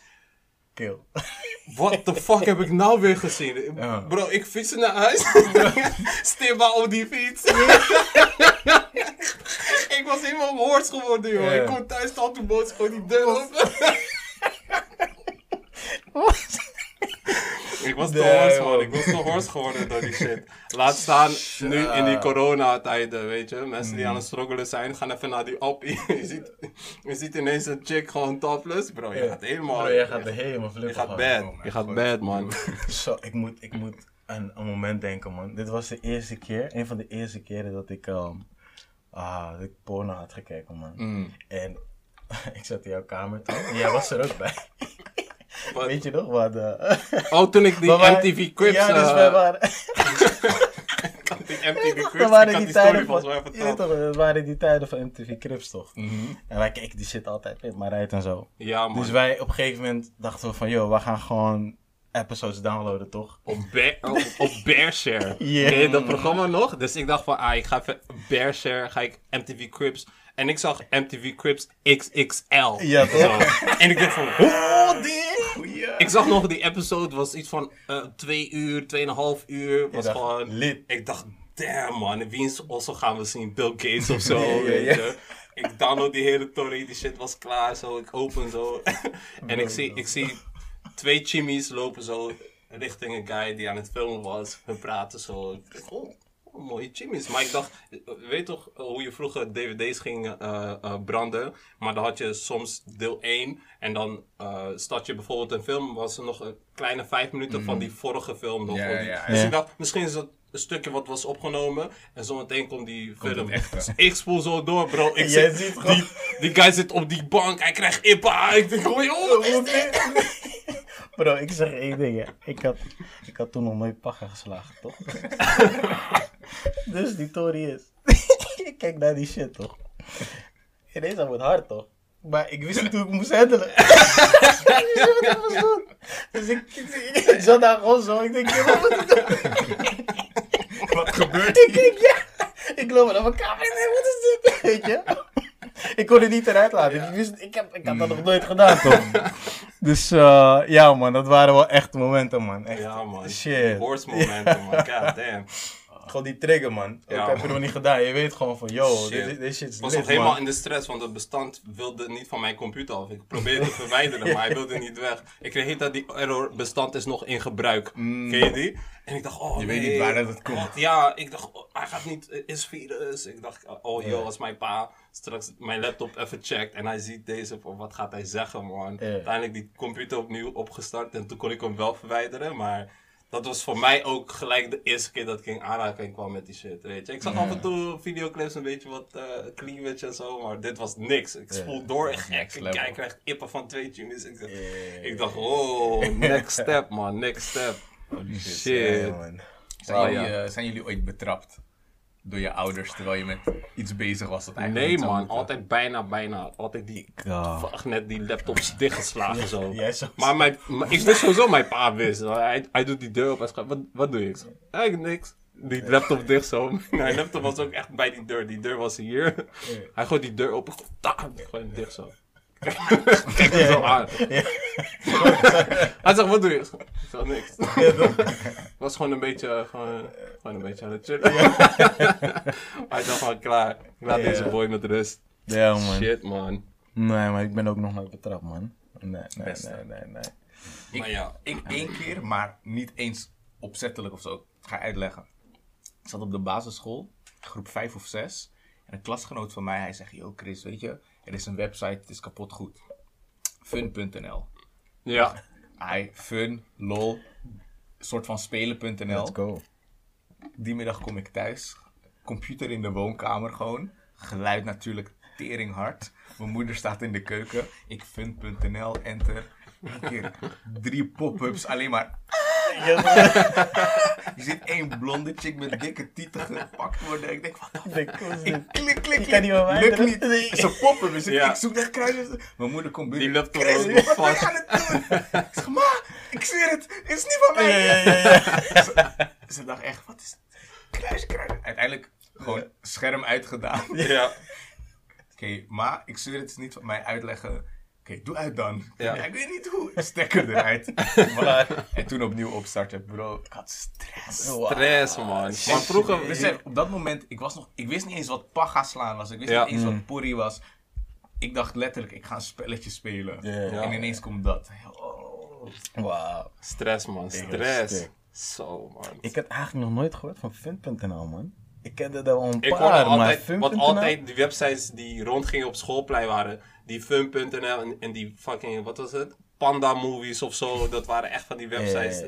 Speaker 3: Kill.
Speaker 2: what the fuck heb ik nou weer gezien?
Speaker 3: Ja.
Speaker 2: Bro, ik fietste naar huis. Stimba op die fiets. ik was helemaal hoors geworden, joh.
Speaker 3: Ja.
Speaker 2: Ik kom thuis, stand toen boos, gewoon die deur open. Ik was
Speaker 3: Nee,
Speaker 2: hors,
Speaker 3: man.
Speaker 2: man. Ik was te hors geworden door die shit. Laat staan, nu in die coronatijden, weet je. Mensen die aan het struggelen zijn, gaan even naar die appie. je, ziet, je ziet ineens een chick gewoon topless. Bro, je gaat helemaal...
Speaker 3: Bro, jij gaat er helemaal
Speaker 2: je
Speaker 3: flippen.
Speaker 2: gaat
Speaker 3: gewoon.
Speaker 2: bad.
Speaker 1: Oh
Speaker 2: Je gaat
Speaker 1: god.
Speaker 2: bad, man.
Speaker 3: Zo, ik moet, ik moet aan een moment denken, man. Dit was de eerste keer, een van de eerste keren dat ik, ehm ah, dat ik porno had gekeken, man.
Speaker 1: Mm.
Speaker 3: En ik zat in jouw kamer toen. En jij was er ook bij.
Speaker 2: Wat?
Speaker 3: Weet je nog wat? eh,
Speaker 2: Oh, toen ik die MTV Crips...
Speaker 3: Ja, dus
Speaker 2: eh,
Speaker 3: wij waren...
Speaker 2: ik had die MTV Crips,
Speaker 3: waren die tijden
Speaker 2: volgens mij
Speaker 3: van... Ja, toch, dat waren die tijden van MTV Crips, toch?
Speaker 1: Mhm.
Speaker 3: En wij keken die shit altijd, Pit maar uit en zo.
Speaker 2: Ja, man.
Speaker 3: Dus wij op een gegeven moment dachten we van, joh, we gaan gewoon episodes downloaden, toch?
Speaker 2: Op, Bear, op, op Bearshare. Ken je dat programma nog? Dus ik dacht van, ah, ik ga even Bearshare, ga ik MTV Crips. En ik zag MTV Crips XXL.
Speaker 3: Ja, toch?
Speaker 2: En ik dacht van, oh, dit? Ik zag nog, die episode was iets van eh twee uur, tweeënhalf uur. Was
Speaker 3: dacht,
Speaker 2: gewoon
Speaker 3: lit.
Speaker 2: Ik dacht, damn man, wie is also gaan we zien? Bill Gates of zo, weet je. Ik download die hele story, die shit was klaar, zo. Ik open zo. en ik zie, ik zie twee chimmies lopen zo richting een guy die aan het filmen was. We praten zo. Ik dacht, oh, mooie chimmies. Maar ik dacht, je weet toch hoe je vroeger dvd's ging eh, eh, branden? Maar dan had je soms deel 1 en dan uh, start je bijvoorbeeld een film, was er nog een kleine vijf minuten van die vorige film nog.
Speaker 1: Ja,
Speaker 2: die-
Speaker 1: ja, ja.
Speaker 2: Dus
Speaker 3: Ja.
Speaker 2: ik dacht, misschien is dat een stukje wat was opgenomen en zometeen komt die film. Dus ik spoel zo door, bro. Ik
Speaker 3: Jij
Speaker 2: zit,
Speaker 3: ziet gewoon-
Speaker 2: die, die guy zit op die bank, hij krijgt IPA. Ik denk, oh joh,
Speaker 3: Bro, ik zeg één ding, hè. Ik had, ik had toen nog nooit paggen geslagen, toch? dus die Tory is. ik kijk naar die shit, toch? Ineens aan het hard, toch? Maar ik wist niet hoe ik moest handelen. ik wist niet wat ik moest doen. Dus ik, ik, ik zat daar gewoon zo. Ik denk, ja, wat moet ik doen?
Speaker 1: Wat gebeurt
Speaker 3: Ik denk, ja. Ik loop naar mijn kamer. Ik denk, wat is dit? Weet je? Ik kon het niet eruit laten. Ik, wist, ik, heb, ik had dat nog nooit gedaan, toch? Dus eh, ja, man. Dat waren wel echt momenten, man. Echt,
Speaker 2: Ja man,
Speaker 3: Shit.
Speaker 2: horse momenten man, god damn.
Speaker 3: Gewoon die trigger, man.
Speaker 2: Ja,
Speaker 3: ik heb
Speaker 2: man.
Speaker 3: nog niet gedaan. Je weet gewoon van, yo, dit, dit shit is
Speaker 2: Ik was nog helemaal in de stress, want het bestand wilde niet van mijn computer af. Ik probeerde te verwijderen, maar hij wilde niet weg. Ik kreeg dat die error bestand is nog in gebruik. Ken je die? En ik dacht, oh
Speaker 1: Je
Speaker 2: nee.
Speaker 1: weet niet waar dat het komt.
Speaker 2: Ja, ik dacht, oh, hij gaat niet, is virus. Ik dacht, oh joh, als mijn pa straks mijn laptop even checkt en hij ziet deze, van, wat gaat hij zeggen man? Uiteindelijk die computer opnieuw opgestart en toen kon ik hem wel verwijderen, maar... Dat was voor mij ook gelijk de eerste keer dat ik in aanraking kwam met die shit, weet je. Ik zag af en toe videoclips een beetje wat eh cleavage en zo, maar dit was niks. Ik spoel door en gek. Ik kijk, krijg ippen van twee tunes. Ik, dacht- ik dacht, oh, next step man, next step. Shit.
Speaker 3: Ja, man.
Speaker 1: Zijn,
Speaker 2: Oh,
Speaker 1: jullie,
Speaker 2: ja.
Speaker 1: eh, zijn jullie ooit betrapt door je ouders terwijl je met iets bezig was dat eigenlijk
Speaker 2: Nee man,
Speaker 1: moeten?
Speaker 2: altijd bijna, bijna. Altijd die, fuck, net die laptops dichtgeslagen zo.
Speaker 3: Jij zo.
Speaker 2: Maar, mijn, maar ik wist sowieso mijn pa wist. Hij, hij doet die deur op en schrijft, wat, wat doe je? Eigenlijk niks. Die laptop dicht zo. Mijn laptop was ook echt bij die deur. Die deur was hier. Hij gooit die deur open. Gewoon dicht zo. Kijk me zo aan. Hij zegt, wat doe je? Ik zeg, niks. was gewoon een beetje, gewoon, gewoon een beetje aan het chillen. Hij dacht van, klaar. Ik laat deze boy met rust.
Speaker 3: Ja, man.
Speaker 2: Shit, man.
Speaker 3: Nee, maar ik ben ook nog nooit betrapt, man. Nee, nee,
Speaker 1: Beste.
Speaker 3: nee, nee, nee.
Speaker 1: Ik,
Speaker 2: Maar ja.
Speaker 1: ik één keer, maar niet eens opzettelijk of zo. Ik ga uitleggen. Ik zat op de basisschool, groep 5 of 6. En een klasgenoot van mij, hij zegt, yo Chris, weet je, er is een website, het is kapot goed. Fun.nl.
Speaker 2: Ja.
Speaker 1: Hij, fun, lol, soort van spelen.nl.
Speaker 3: Let's go.
Speaker 1: Die middag kom ik thuis. Computer in de woonkamer gewoon. Geluid natuurlijk teringhard. Mijn moeder staat in de keuken. Ik fun.nl, enter. Eén keer drie pop-ups, alleen maar... Je ziet één blonde chick met dikke tieten gepakt worden. Ik denk, wat de
Speaker 3: Ik
Speaker 1: ik klik, klik,
Speaker 3: Ik kan niet
Speaker 1: klik. Lukt.
Speaker 3: Nee.
Speaker 1: Het is een pop-up. Dus ik-
Speaker 2: Ja.
Speaker 1: ik zoek naar kruiden. Mijn moeder komt binnen.
Speaker 2: Die laptop
Speaker 1: Chris,
Speaker 2: was nog
Speaker 1: wat ben je
Speaker 2: vast.
Speaker 1: aan het doen? Ik zeg, ma, ik zweer het. Het is niet van mij.
Speaker 3: Ja, ja, ja, ja.
Speaker 1: Ze dacht echt, wat is het? Kruis, kruis. Uiteindelijk gewoon scherm uitgedaan. Oké,
Speaker 2: Ja.
Speaker 1: maar ik zweer het is niet van mij uitleggen. Oké, doe uit dan.
Speaker 2: Ja.
Speaker 1: Ja. ik weet niet hoe. Stekker eruit. Voilà. En toen opnieuw opstarten, bro. Ik had stress.
Speaker 2: Stress, man. Maar vroeger...
Speaker 1: Besef, op dat moment, ik, was nog, ik wist niet eens wat paga slaan was. Ik wist
Speaker 2: Ja.
Speaker 1: niet eens wat porrie was. Ik dacht letterlijk, ik ga een spelletje spelen. En ineens komt dat. Oh.
Speaker 3: Wauw.
Speaker 2: Stress, man. Stress. Zo, man.
Speaker 3: Ik had eigenlijk nog nooit gehoord van fun.nl, man. Ik kende er al een
Speaker 2: Ik
Speaker 3: paar, maar
Speaker 2: altijd,
Speaker 3: fun.nl...
Speaker 2: wat altijd die websites die rondgingen op schoolplein waren, die fun.nl en, en die fucking, wat was het? Panda movies of zo, dat waren echt van die websites.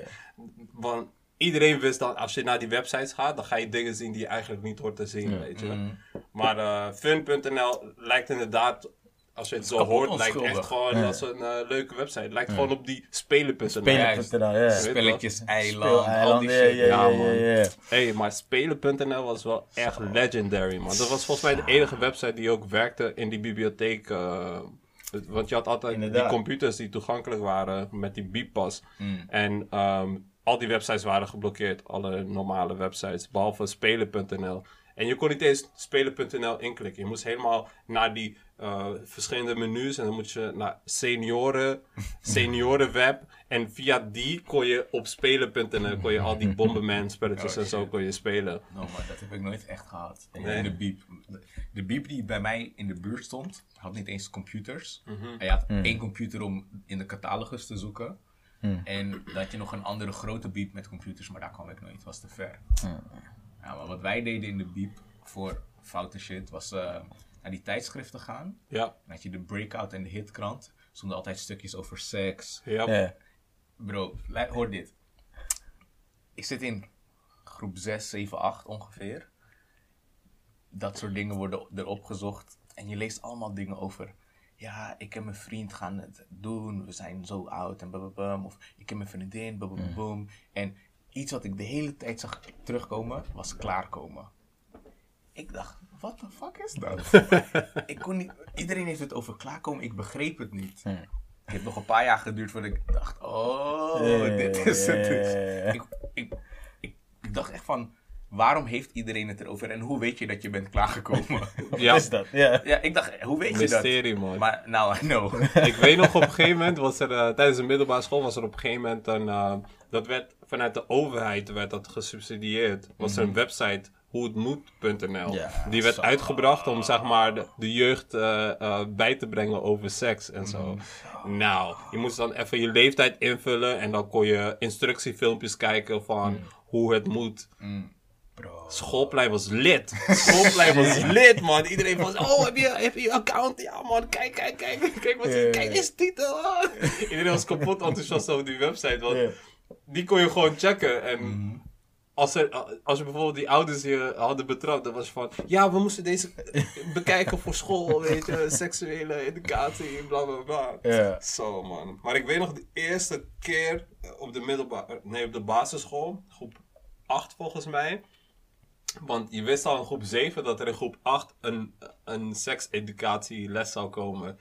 Speaker 2: Want iedereen wist dat als je naar die websites gaat, dan ga je dingen zien die je eigenlijk niet hoort te zien, weet je.
Speaker 1: Mm.
Speaker 2: Maar eh, fun.nl lijkt inderdaad, als je het zo hoort, lijkt
Speaker 1: onschuldig.
Speaker 2: echt gewoon
Speaker 3: Ja.
Speaker 2: als een eh, leuke website. Het lijkt gewoon op die spelen.nl.
Speaker 3: Spelen.nl, ja.
Speaker 1: Spelletjes, eiland, al die
Speaker 3: ja,
Speaker 1: shit.
Speaker 3: ja, ja,
Speaker 2: Ja,
Speaker 3: ja,
Speaker 2: man.
Speaker 3: ja.
Speaker 2: Hey, maar spelen.nl was wel echt legendary, man. Dat was volgens mij de enige website die ook werkte in die bibliotheek. eh, het- want je had altijd
Speaker 3: Inderdaad.
Speaker 2: die computers die toegankelijk waren met die beeppas.
Speaker 1: Mm.
Speaker 2: En ehm, al die websites waren geblokkeerd, alle normale websites, behalve spelen.nl. En je kon niet eens spelen.nl inklikken. Je moest helemaal naar die eh, verschillende menus en dan moet je naar senioren, seniorenweb. En via die kon je op spelen.nl kon je al die Bomberman spelletjes
Speaker 1: Oh,
Speaker 2: en zo kon je spelen.
Speaker 1: Nou, maar dat heb ik nooit echt gehad.
Speaker 2: Nee.
Speaker 1: In de biep. De, biep die bij mij in de buurt stond, had niet eens computers.
Speaker 2: Mhm.
Speaker 1: Hij had één computer om in de catalogus te zoeken.
Speaker 3: Hmm.
Speaker 1: En dan had je nog een andere grote biep met computers, maar daar kwam ik nooit. Het was te ver. Ja, maar wat wij deden in de biep voor foute shit, was eh, naar die tijdschriften gaan.
Speaker 2: Ja,
Speaker 1: Dan had je de Breakout en de Hitkrant. Stonden altijd stukjes over seks,
Speaker 2: ja.
Speaker 1: Bro, hoor dit. Ik zit in groep 6, 7, 8 ongeveer. Dat soort dingen worden erop gezocht. En je leest allemaal dingen over. Ja, ik en mijn vriend gaan het doen. We zijn zo oud en bababam. Of ik en mijn vriendin, bababam. En iets wat ik de hele tijd zag terugkomen, was klaarkomen. Ik dacht, what the fuck is dat? ik kon niet, iedereen heeft het over klaarkomen, ik begreep het niet.
Speaker 3: Ja.
Speaker 1: Het heeft nog een paar jaar geduurd voordat ik dacht, oh, dit is het dus. Ik, ik, ik, ik dacht echt van, waarom heeft iedereen het erover en hoe weet je dat je bent klaargekomen?
Speaker 2: Ja.
Speaker 3: Wat is dat? Ja.
Speaker 1: ja, ik dacht, hoe weet je
Speaker 2: Mysterie,
Speaker 1: dat?
Speaker 2: man.
Speaker 1: Maar now I know.
Speaker 2: ik weet nog op een gegeven moment was er eh, tijdens de middelbare school was er op een gegeven moment een eh, dat werd vanuit de overheid werd dat gesubsidieerd was er een website hoehetmoet.nl
Speaker 3: Ja,
Speaker 2: die werd uitgebracht om zeg maar de, de jeugd eh, eh, bij te brengen over seks en zo. Nou, je moest dan even je leeftijd invullen en dan kon je instructiefilmpjes kijken van hoe het moet.
Speaker 1: Bro.
Speaker 2: Schoolplein was lid. Schoolplein was lid, man. Iedereen was, oh, heb je, heb je account? Ja, man, kijk, kijk, kijk. Kijk, wat,
Speaker 3: Ja.
Speaker 2: kijk deze titel. Iedereen was kapot enthousiast over die website. Want. Die kon je gewoon checken. En als, er, als je bijvoorbeeld die ouders je hadden betrapt, dan was je van, ja, we moesten deze bekijken voor school, weet je, seksuele educatie, bla bla bla.
Speaker 3: Ja.
Speaker 2: Zo, man. Maar ik weet nog de eerste keer op de middelbare, nee, op de basisschool, groep 8 volgens mij. Want je wist al in groep 7 dat er in groep 8 een, een sekseducatieles zou komen.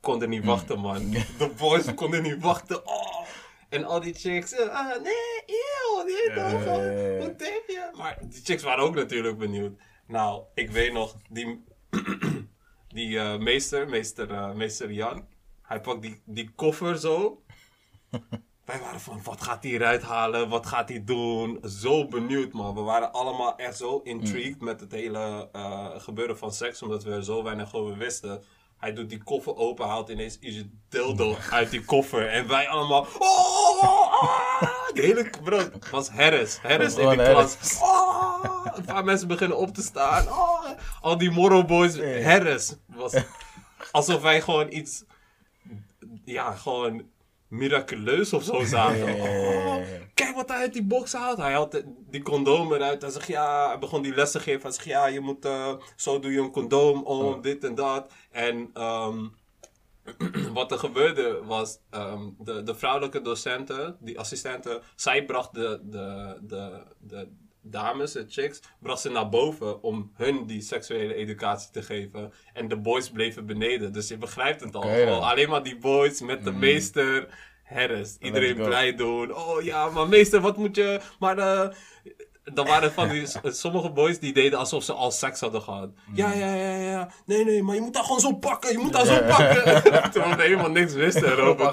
Speaker 2: Konden niet wachten, man. De boys konden niet wachten. Oh. En al die chicks, eh, ah, nee, eeuw, die uh,
Speaker 3: ja.
Speaker 2: wat denk je? Maar die chicks waren ook natuurlijk benieuwd. Nou, ik weet nog, die, die eh, meester, meester, eh, meester Jan, hij pakt die, die koffer zo. Wij waren van, wat gaat hij eruit halen? Wat gaat hij doen? Zo benieuwd, man. We waren allemaal echt zo intrigued met het hele gebeuren van seks, omdat we er zo weinig over wisten. Hij doet die koffer open, haalt ineens iets dildo uit die koffer. En wij allemaal... Oh, de hele... Bro, het was Harris. Harris in de
Speaker 3: Gewoon
Speaker 2: klas. Oh, een paar mensen beginnen op te staan. Oh, al die Moro boys. Harris. Was alsof wij gewoon iets... Ja, gewoon miraculeus of zo zagen. Oh, kijk wat hij uit die box haalt. Hij haalt de- die condoom eruit. Hij zegt ja, hij begon die les te geven. Hij zegt ja, je moet, eh, zo doe je een condoom om, dit en dat. En ehm, wat er gebeurde was, ehm, de, de vrouwelijke docenten, die assistenten, zij bracht de, de, de, de dames, de chicks, ze naar boven om hun die seksuele educatie te geven. En de boys bleven beneden. Dus je begrijpt het al.
Speaker 3: Ja.
Speaker 2: alleen maar die boys met de meester. Harris. Iedereen blij doen. Oh ja, maar meester, wat moet je... Maar eh dan waren van die sommige boys die deden alsof ze al seks hadden gehad. Ja, ja, ja, ja. Nee, nee, maar je moet dat gewoon zo pakken. Je moet dat zo pakken. Terwijl we helemaal niks wisten erover.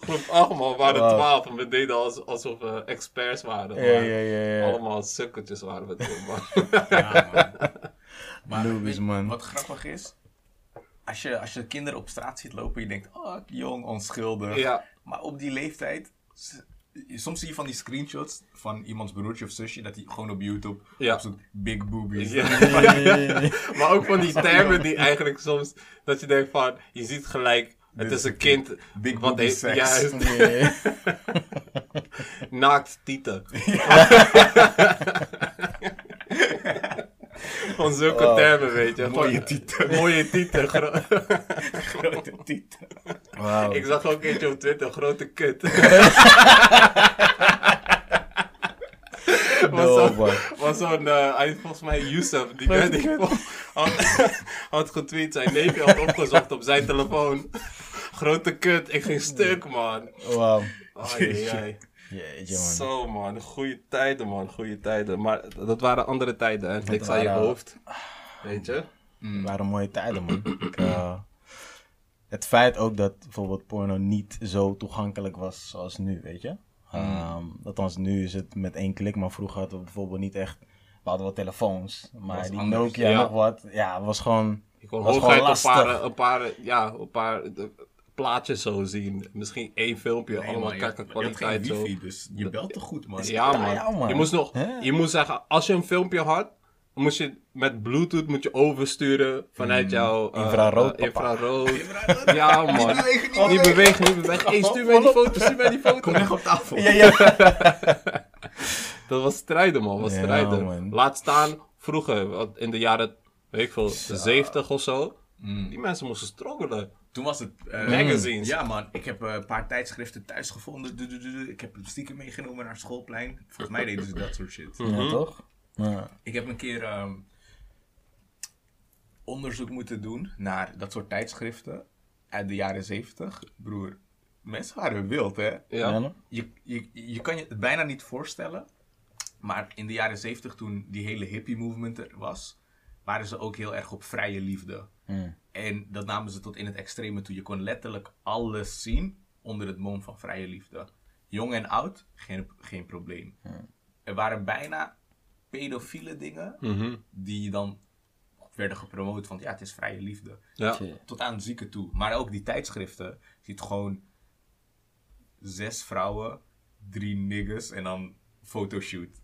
Speaker 2: Groep 8 man, we waren
Speaker 3: Wow.
Speaker 2: 12 en we deden als, alsof we experts waren.
Speaker 3: Ja, ja, ja, ja.
Speaker 2: Allemaal sukkeltjes waren we toen, man.
Speaker 1: Ja, man. Maar
Speaker 3: man.
Speaker 1: wat grappig is? Als je, als je kinderen op straat ziet lopen, je denkt, oh, jong, onschuldig.
Speaker 2: Ja.
Speaker 1: Maar op die leeftijd, soms zie je van die screenshots van iemands broertje of zusje, dat hij gewoon op YouTube
Speaker 2: Ja.
Speaker 1: opzoekt, big boobies.
Speaker 2: Ja.
Speaker 3: Ja.
Speaker 2: Maar ook van die termen die eigenlijk soms, dat je denkt van, je ziet gelijk, het is een kind
Speaker 1: Big
Speaker 2: wat heeft,
Speaker 1: seks.
Speaker 2: juist,
Speaker 3: Ja.
Speaker 2: naakt tieten. Van zulke
Speaker 3: Oh.
Speaker 2: termen, weet je.
Speaker 1: Mooie tieten.
Speaker 2: Mooie tieten. gro-
Speaker 1: Grote tieten.
Speaker 3: Wauw.
Speaker 2: Ik zag ook een keertje op Twitter, grote kut. was
Speaker 3: No,
Speaker 2: zo-
Speaker 3: man.
Speaker 2: was zo'n, eh, volgens mij Yusuf, die, die had, had getweet, zijn neefje had opgezocht op zijn telefoon. Grote kut, ik ging stuk, man.
Speaker 3: Wauw.
Speaker 2: Ai, ai.
Speaker 3: Jeetje, man.
Speaker 2: Zo, man. Goeie tijden, man. Goeie tijden. Maar dat waren andere tijden, hè. Niks aan je hoofd. Weet je?
Speaker 3: Het waren mooie tijden, man. Ik, eh, het feit ook dat bijvoorbeeld porno niet zo toegankelijk was zoals nu, weet je. Ehm althans, nu is het met één klik, maar vroeger hadden we bijvoorbeeld niet echt... We hadden wel telefoons, maar die
Speaker 1: anders.
Speaker 3: Nokia
Speaker 2: Ja.
Speaker 3: nog wat, ja, was gewoon...
Speaker 2: Ik kon
Speaker 3: was gewoon
Speaker 2: een paar,
Speaker 3: lastig.
Speaker 2: een paar, ja, een paar plaatjes zo zien. Misschien één filmpje,
Speaker 1: Nee,
Speaker 2: allemaal
Speaker 1: je,
Speaker 2: kijken
Speaker 1: je
Speaker 2: kwaliteit zo.
Speaker 1: dus je belt toch goed, man.
Speaker 2: Ja, man.
Speaker 3: ja, man.
Speaker 2: Je moest nog, je moest zeggen, als je een filmpje had, moest je met bluetooth moet je oversturen vanuit jouw eh,
Speaker 3: Infrarood,
Speaker 2: eh,
Speaker 3: papa.
Speaker 2: infrarood. Ja, man.
Speaker 1: Niet bewegen, niet
Speaker 2: Niet bewegen, niet bewegen. Hey, stuur mij die foto, stuur mij die foto.
Speaker 1: Kom echt op tafel.
Speaker 3: Ja, ja.
Speaker 2: Dat was strijden, man. was
Speaker 3: Ja,
Speaker 2: strijden.
Speaker 3: man.
Speaker 2: Laat staan, vroeger, in de jaren, weet ik veel, 70 of zo.
Speaker 1: Mm.
Speaker 2: Die mensen moesten struggelen.
Speaker 1: Toen was het... eh,
Speaker 2: Magazines.
Speaker 1: Ja, man. Ik heb eh, een paar tijdschriften thuis gevonden. Du- du- du- du. Ik heb het stiekem meegenomen naar het schoolplein. Volgens mij deden ze dat soort shit.
Speaker 3: Ja, toch? Ja.
Speaker 1: Ik heb een keer ehm, onderzoek moeten doen naar dat soort tijdschriften uit de jaren 70. Broer, mensen waren wild, hè?
Speaker 2: Ja.
Speaker 1: Je, je, je kan je het bijna niet voorstellen. Maar in de jaren 70, toen die hele hippie movement er was, waren ze ook heel erg op vrije liefde.
Speaker 3: Mm.
Speaker 1: En dat namen ze tot in het extreme toe. Je kon letterlijk alles zien onder het mom van vrije liefde. Jong en oud, geen, geen probleem. Er waren bijna pedofiele dingen
Speaker 2: Mhm.
Speaker 1: die dan werden gepromoot van ja, het is vrije liefde.
Speaker 2: Ja.
Speaker 1: Tot aan zieken toe. Maar ook die tijdschriften, je ziet gewoon zes vrouwen, drie niggas en dan fotoshoot.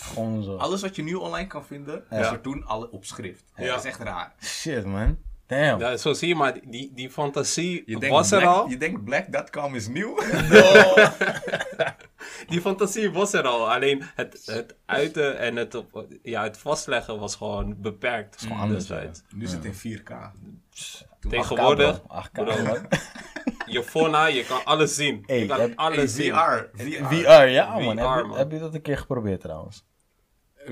Speaker 3: Gewoon zo.
Speaker 1: Alles wat je nu online kan vinden,
Speaker 3: Ja.
Speaker 1: is er toen alle op schrift.
Speaker 2: Ja.
Speaker 1: Dat is echt raar.
Speaker 3: Shit, man. Damn.
Speaker 2: Ja, zo zie je maar, die, die fantasie
Speaker 1: Je
Speaker 2: was er
Speaker 1: black,
Speaker 2: al.
Speaker 1: je denkt black.com is nieuw?
Speaker 2: Die fantasie was er al. Alleen het, het uiten en het, op, ja, het vastleggen was gewoon beperkt.
Speaker 3: gewoon anders,
Speaker 2: destijds.
Speaker 1: nu is het in 4K. Toen
Speaker 2: Tegenwoordig,
Speaker 3: 8K,
Speaker 2: bro.
Speaker 3: bro.
Speaker 2: je fona, je kan alles zien.
Speaker 3: Hey,
Speaker 2: je kan
Speaker 3: heb-
Speaker 2: alles zien.
Speaker 1: VR. VR.
Speaker 3: VR, ja man.
Speaker 2: VR,
Speaker 3: heb, je,
Speaker 2: man.
Speaker 3: heb je dat een keer geprobeerd trouwens?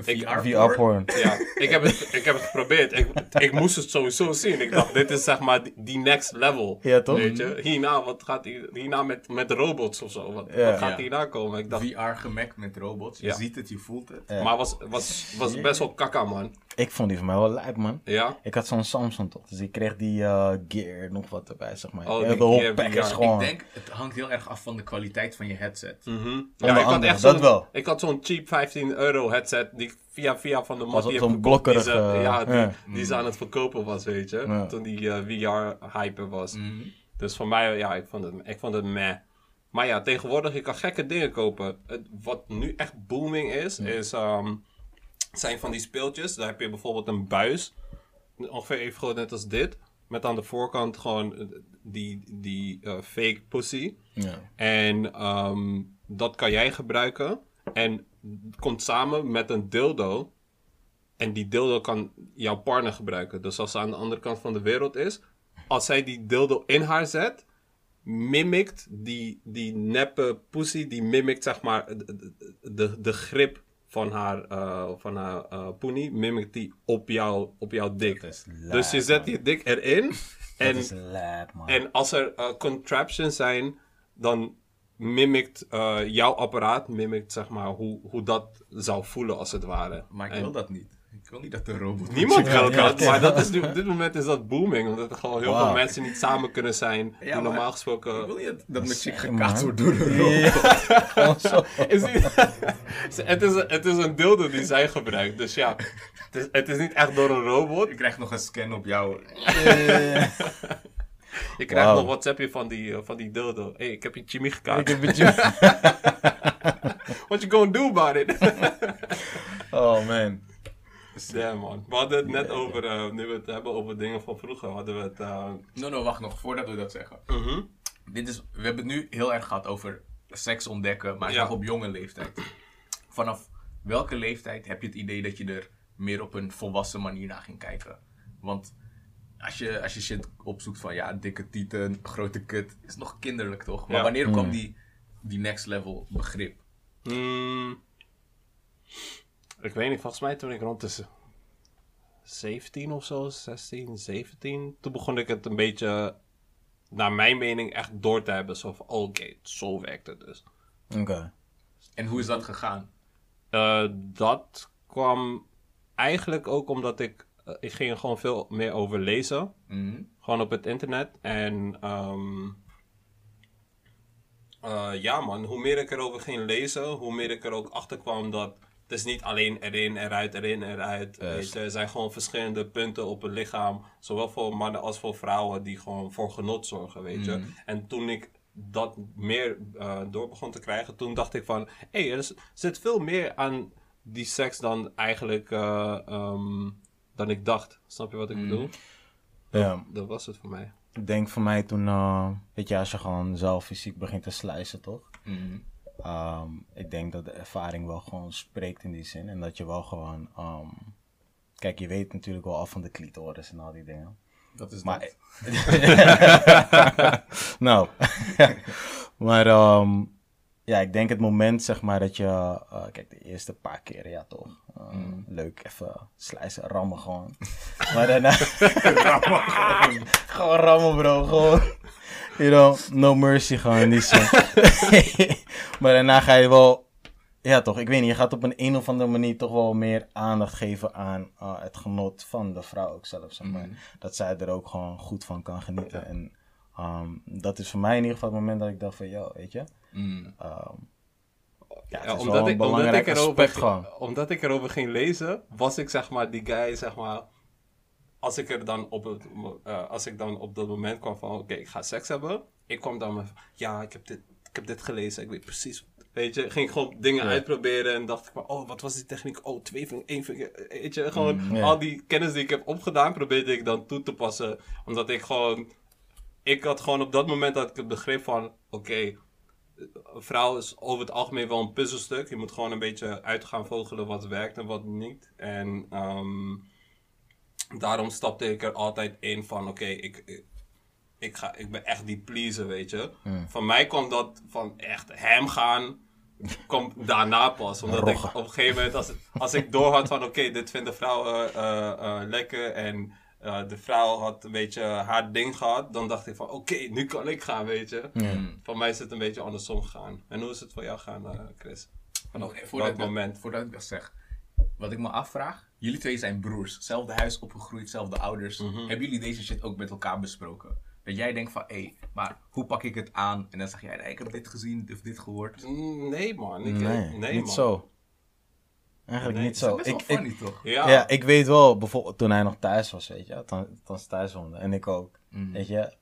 Speaker 2: Ik-
Speaker 3: VR-porn.
Speaker 2: Ja, ik heb het, ik heb het geprobeerd. Ik, ik moest het sowieso zien. Ik dacht, dit is zeg maar die, next level.
Speaker 3: Ja, toch?
Speaker 2: Weet je? Hierna, wat gaat hier, hierna met, met robots of zo? Wat,
Speaker 3: Ja.
Speaker 2: wat gaat
Speaker 1: Ja.
Speaker 2: hierna komen? Ik dacht,
Speaker 1: VR gemaakt met robots. Je
Speaker 2: Ja.
Speaker 1: ziet het, je voelt het.
Speaker 3: Ja.
Speaker 2: maar was, was, was best wel kakka, man.
Speaker 3: Ik vond die van mij wel lijp, man.
Speaker 2: Ja?
Speaker 3: Ik had zo'n Samsung toch, dus ik kreeg die eh, gear nog wat erbij, zeg maar.
Speaker 2: Oh,
Speaker 3: de package
Speaker 2: VR.
Speaker 3: gewoon.
Speaker 1: Ik denk, het hangt heel erg af van de kwaliteit van je headset.
Speaker 2: Mhm. Ja, ik had echt
Speaker 3: dat
Speaker 2: zo'n,
Speaker 3: wel.
Speaker 2: Ik had zo'n cheap 15 euro headset die ik via via van de
Speaker 3: dat
Speaker 2: heb
Speaker 3: zo'n
Speaker 2: gekocht, die ze- ja, die, die ze aan het verkopen was, weet je. Toen die eh, VR-hype was.
Speaker 1: Mhm.
Speaker 2: Dus voor mij, ja, ik vond het, ik vond het meh. Maar ja, tegenwoordig, je kan gekke dingen kopen. Het, wat nu echt booming is, is, ehm, zijn van die speeltjes. Daar heb je bijvoorbeeld een buis. Ongeveer even groot net als dit. Met aan de voorkant gewoon eh, die, die eh, fake pussy.
Speaker 3: Ja.
Speaker 2: En ehm, dat kan jij gebruiken. En komt samen met een dildo. En die dildo kan jouw partner gebruiken. Dus als ze aan de andere kant van de wereld is. Als zij die dildo in haar zet. Mimikt die, die neppe pussy. Die mimikt zeg maar de, de, de grip van haar, eh van haar eh poenie. Mimikt die op, jou, op jouw dik. Dus je zet
Speaker 3: man.
Speaker 2: je dik erin. En en als er eh, contraptions zijn, dan mimikt eh, jouw apparaat, mimikt zeg maar hoe, hoe dat zou voelen als het ware.
Speaker 1: Maar ik
Speaker 2: En
Speaker 1: wil dat niet. Ik wil niet dat de robot...
Speaker 2: Niemand wil
Speaker 3: ja,
Speaker 2: dat,
Speaker 3: ja.
Speaker 2: maar dat is nu, op dit moment is dat booming, omdat er gewoon heel veel mensen niet samen kunnen zijn, die normaal
Speaker 1: Ik
Speaker 2: gesproken...
Speaker 1: wil niet dat, mijn chick gekaat wordt door een robot.
Speaker 3: Ja, gewoon zo.
Speaker 2: Is niet- het, is, een- het is een dildo die zij gebruikt, dus ja, het is, het is niet echt door een robot.
Speaker 1: Ik krijg nog een scan op jou.
Speaker 2: Je krijgt
Speaker 3: Wauw.
Speaker 2: nog WhatsAppje van die, eh, van die dildo. Hé, hey, ik heb je Jimmy gekaart.
Speaker 3: Ik heb je...
Speaker 2: What you gonna do about it?
Speaker 3: Oh, man.
Speaker 2: Ja man, we hadden het net over, eh, nu we het hebben over dingen van vroeger, hadden we het... eh,
Speaker 1: No, no, wacht nog, voordat we dat zeggen.
Speaker 2: mhm.
Speaker 1: Dit is, we hebben het nu heel erg gehad over seks ontdekken, maar
Speaker 2: Ja.
Speaker 1: nog op jonge leeftijd. Vanaf welke leeftijd heb je het idee dat je er meer op een volwassen manier naar ging kijken? Want als je, als je shit opzoekt van ja, dikke tieten, grote kut, is nog kinderlijk toch? Maar
Speaker 2: Ja.
Speaker 1: wanneer kwam
Speaker 3: Mm.
Speaker 1: die, die next level begrip?
Speaker 2: Mm, ik weet niet, volgens mij toen ik rond z- 17 of zo, 16, 17, toen begon ik het een beetje, naar mijn mening, echt door te hebben. Zo van, oh, oké, zo werkt het dus.
Speaker 3: Oké.
Speaker 1: En hoe is dat gegaan?
Speaker 2: Eh, dat kwam eigenlijk ook omdat ik, ik ging er gewoon veel meer over lezen.
Speaker 1: Mhm.
Speaker 2: Gewoon op het internet. En ehm, eh, ja man, hoe meer ik erover ging lezen, hoe meer ik er ook achter kwam dat het is niet alleen erin, eruit, erin, eruit. Weet je, er zijn gewoon verschillende punten op het lichaam, zowel voor mannen als voor vrouwen, die gewoon voor genot zorgen, weet je.
Speaker 1: Mm.
Speaker 2: En toen ik dat meer eh, door begon te krijgen, toen dacht ik van, hé, hey, er zit veel meer aan die seks dan eigenlijk, eh, ehm, dan ik dacht. Snap je wat ik
Speaker 1: Mm.
Speaker 2: bedoel?
Speaker 3: Ja,
Speaker 2: Dat was het voor mij.
Speaker 3: ik denk voor mij toen, eh, weet je, als je gewoon zelf fysiek begint te slijzen, toch?
Speaker 1: Mhm.
Speaker 3: Ehm, ik denk dat de ervaring wel gewoon spreekt in die zin. En dat je wel gewoon, ehm, kijk, je weet natuurlijk wel af van de clitoris en al die dingen.
Speaker 1: Dat is
Speaker 3: Maar,
Speaker 1: dat.
Speaker 3: nou, maar ehm, ja, ik denk het moment, zeg maar, dat je, eh, kijk, de eerste paar keer, ja toch, Eh, leuk, even slijzen, rammen gewoon. maar daarna, gewoon rammen bro, gewoon, you know, no mercy gewoon in die zin. maar daarna ga je wel, ja toch, ik weet niet, je gaat op een een of andere manier toch wel meer aandacht geven aan eh, het genot van de vrouw ook zelf, zeg maar.
Speaker 1: Mhm.
Speaker 3: Dat zij er ook gewoon goed van kan genieten. En ehm, dat is voor mij in ieder geval het moment dat ik dacht van, yo, weet je,
Speaker 1: Mhm.
Speaker 3: ehm, ja,
Speaker 2: Ja,
Speaker 3: een
Speaker 2: ik,
Speaker 3: belangrijk
Speaker 2: ik erover,
Speaker 3: gewoon.
Speaker 2: omdat ik erover ging lezen, was ik zeg maar die guy, zeg maar. Als ik er dan op, het, eh, als ik dan op dat moment kwam van, oké, ik ga seks hebben. Ik kwam dan met, ja, ik heb dit, ik heb dit gelezen, ik weet precies. Weet je, ging ik gewoon dingen
Speaker 3: Ja.
Speaker 2: uitproberen en dacht ik van, oh, wat was die techniek? Oh, twee vinger, één vinger. Weet je, gewoon
Speaker 3: Mm,
Speaker 2: al die kennis die ik heb opgedaan, probeerde ik dan toe te passen. Omdat ik gewoon, ik had gewoon op dat moment dat ik het begrip van, oké, een vrouw is over het algemeen wel een puzzelstuk. Je moet gewoon een beetje uit gaan vogelen wat werkt en wat niet. En ehm, daarom stapte ik er altijd in van, oké, ik, ik, ik, ga, ik ben echt die pleaser, weet je.
Speaker 3: Mm.
Speaker 2: Van mij kwam dat van echt hem gaan kwam daarna pas. Omdat ik op een gegeven moment, als, als ik doorhad van oké, dit vindt de vrouw eh, eh, eh, lekker en eh, de vrouw had een beetje haar ding gehad, dan dacht ik van oké, nu kan ik gaan, weet je.
Speaker 1: Mm.
Speaker 2: Van mij is het een beetje andersom gegaan. En hoe is het voor jou gaan, eh, Chris? Vanaf
Speaker 1: Oké,
Speaker 2: welk moment?
Speaker 1: Voordat ik dat zeg. Wat ik me afvraag. Jullie twee zijn broers. Zelfde huis opgegroeid, zelfde ouders.
Speaker 2: Mhm.
Speaker 1: Hebben jullie deze shit ook met elkaar besproken? Dat jij denkt van, hé, maar hoe pak ik het aan? En dan zeg jij, nee, ik heb dit gezien of dit gehoord.
Speaker 2: Mm, Nee man, ik,
Speaker 3: Nee,
Speaker 2: nee,
Speaker 3: niet
Speaker 2: man.
Speaker 3: zo. Eigenlijk
Speaker 2: Nee,
Speaker 3: niet
Speaker 1: Dat is
Speaker 3: zo.
Speaker 1: best wel
Speaker 3: Ik, ik,
Speaker 1: funny, toch?
Speaker 2: Ja,
Speaker 3: ja, ik weet wel, bijvoorbeeld toen hij nog thuis was, weet je, toen, toen ze thuis woonde, en ik ook,
Speaker 1: Mm.
Speaker 3: weet je,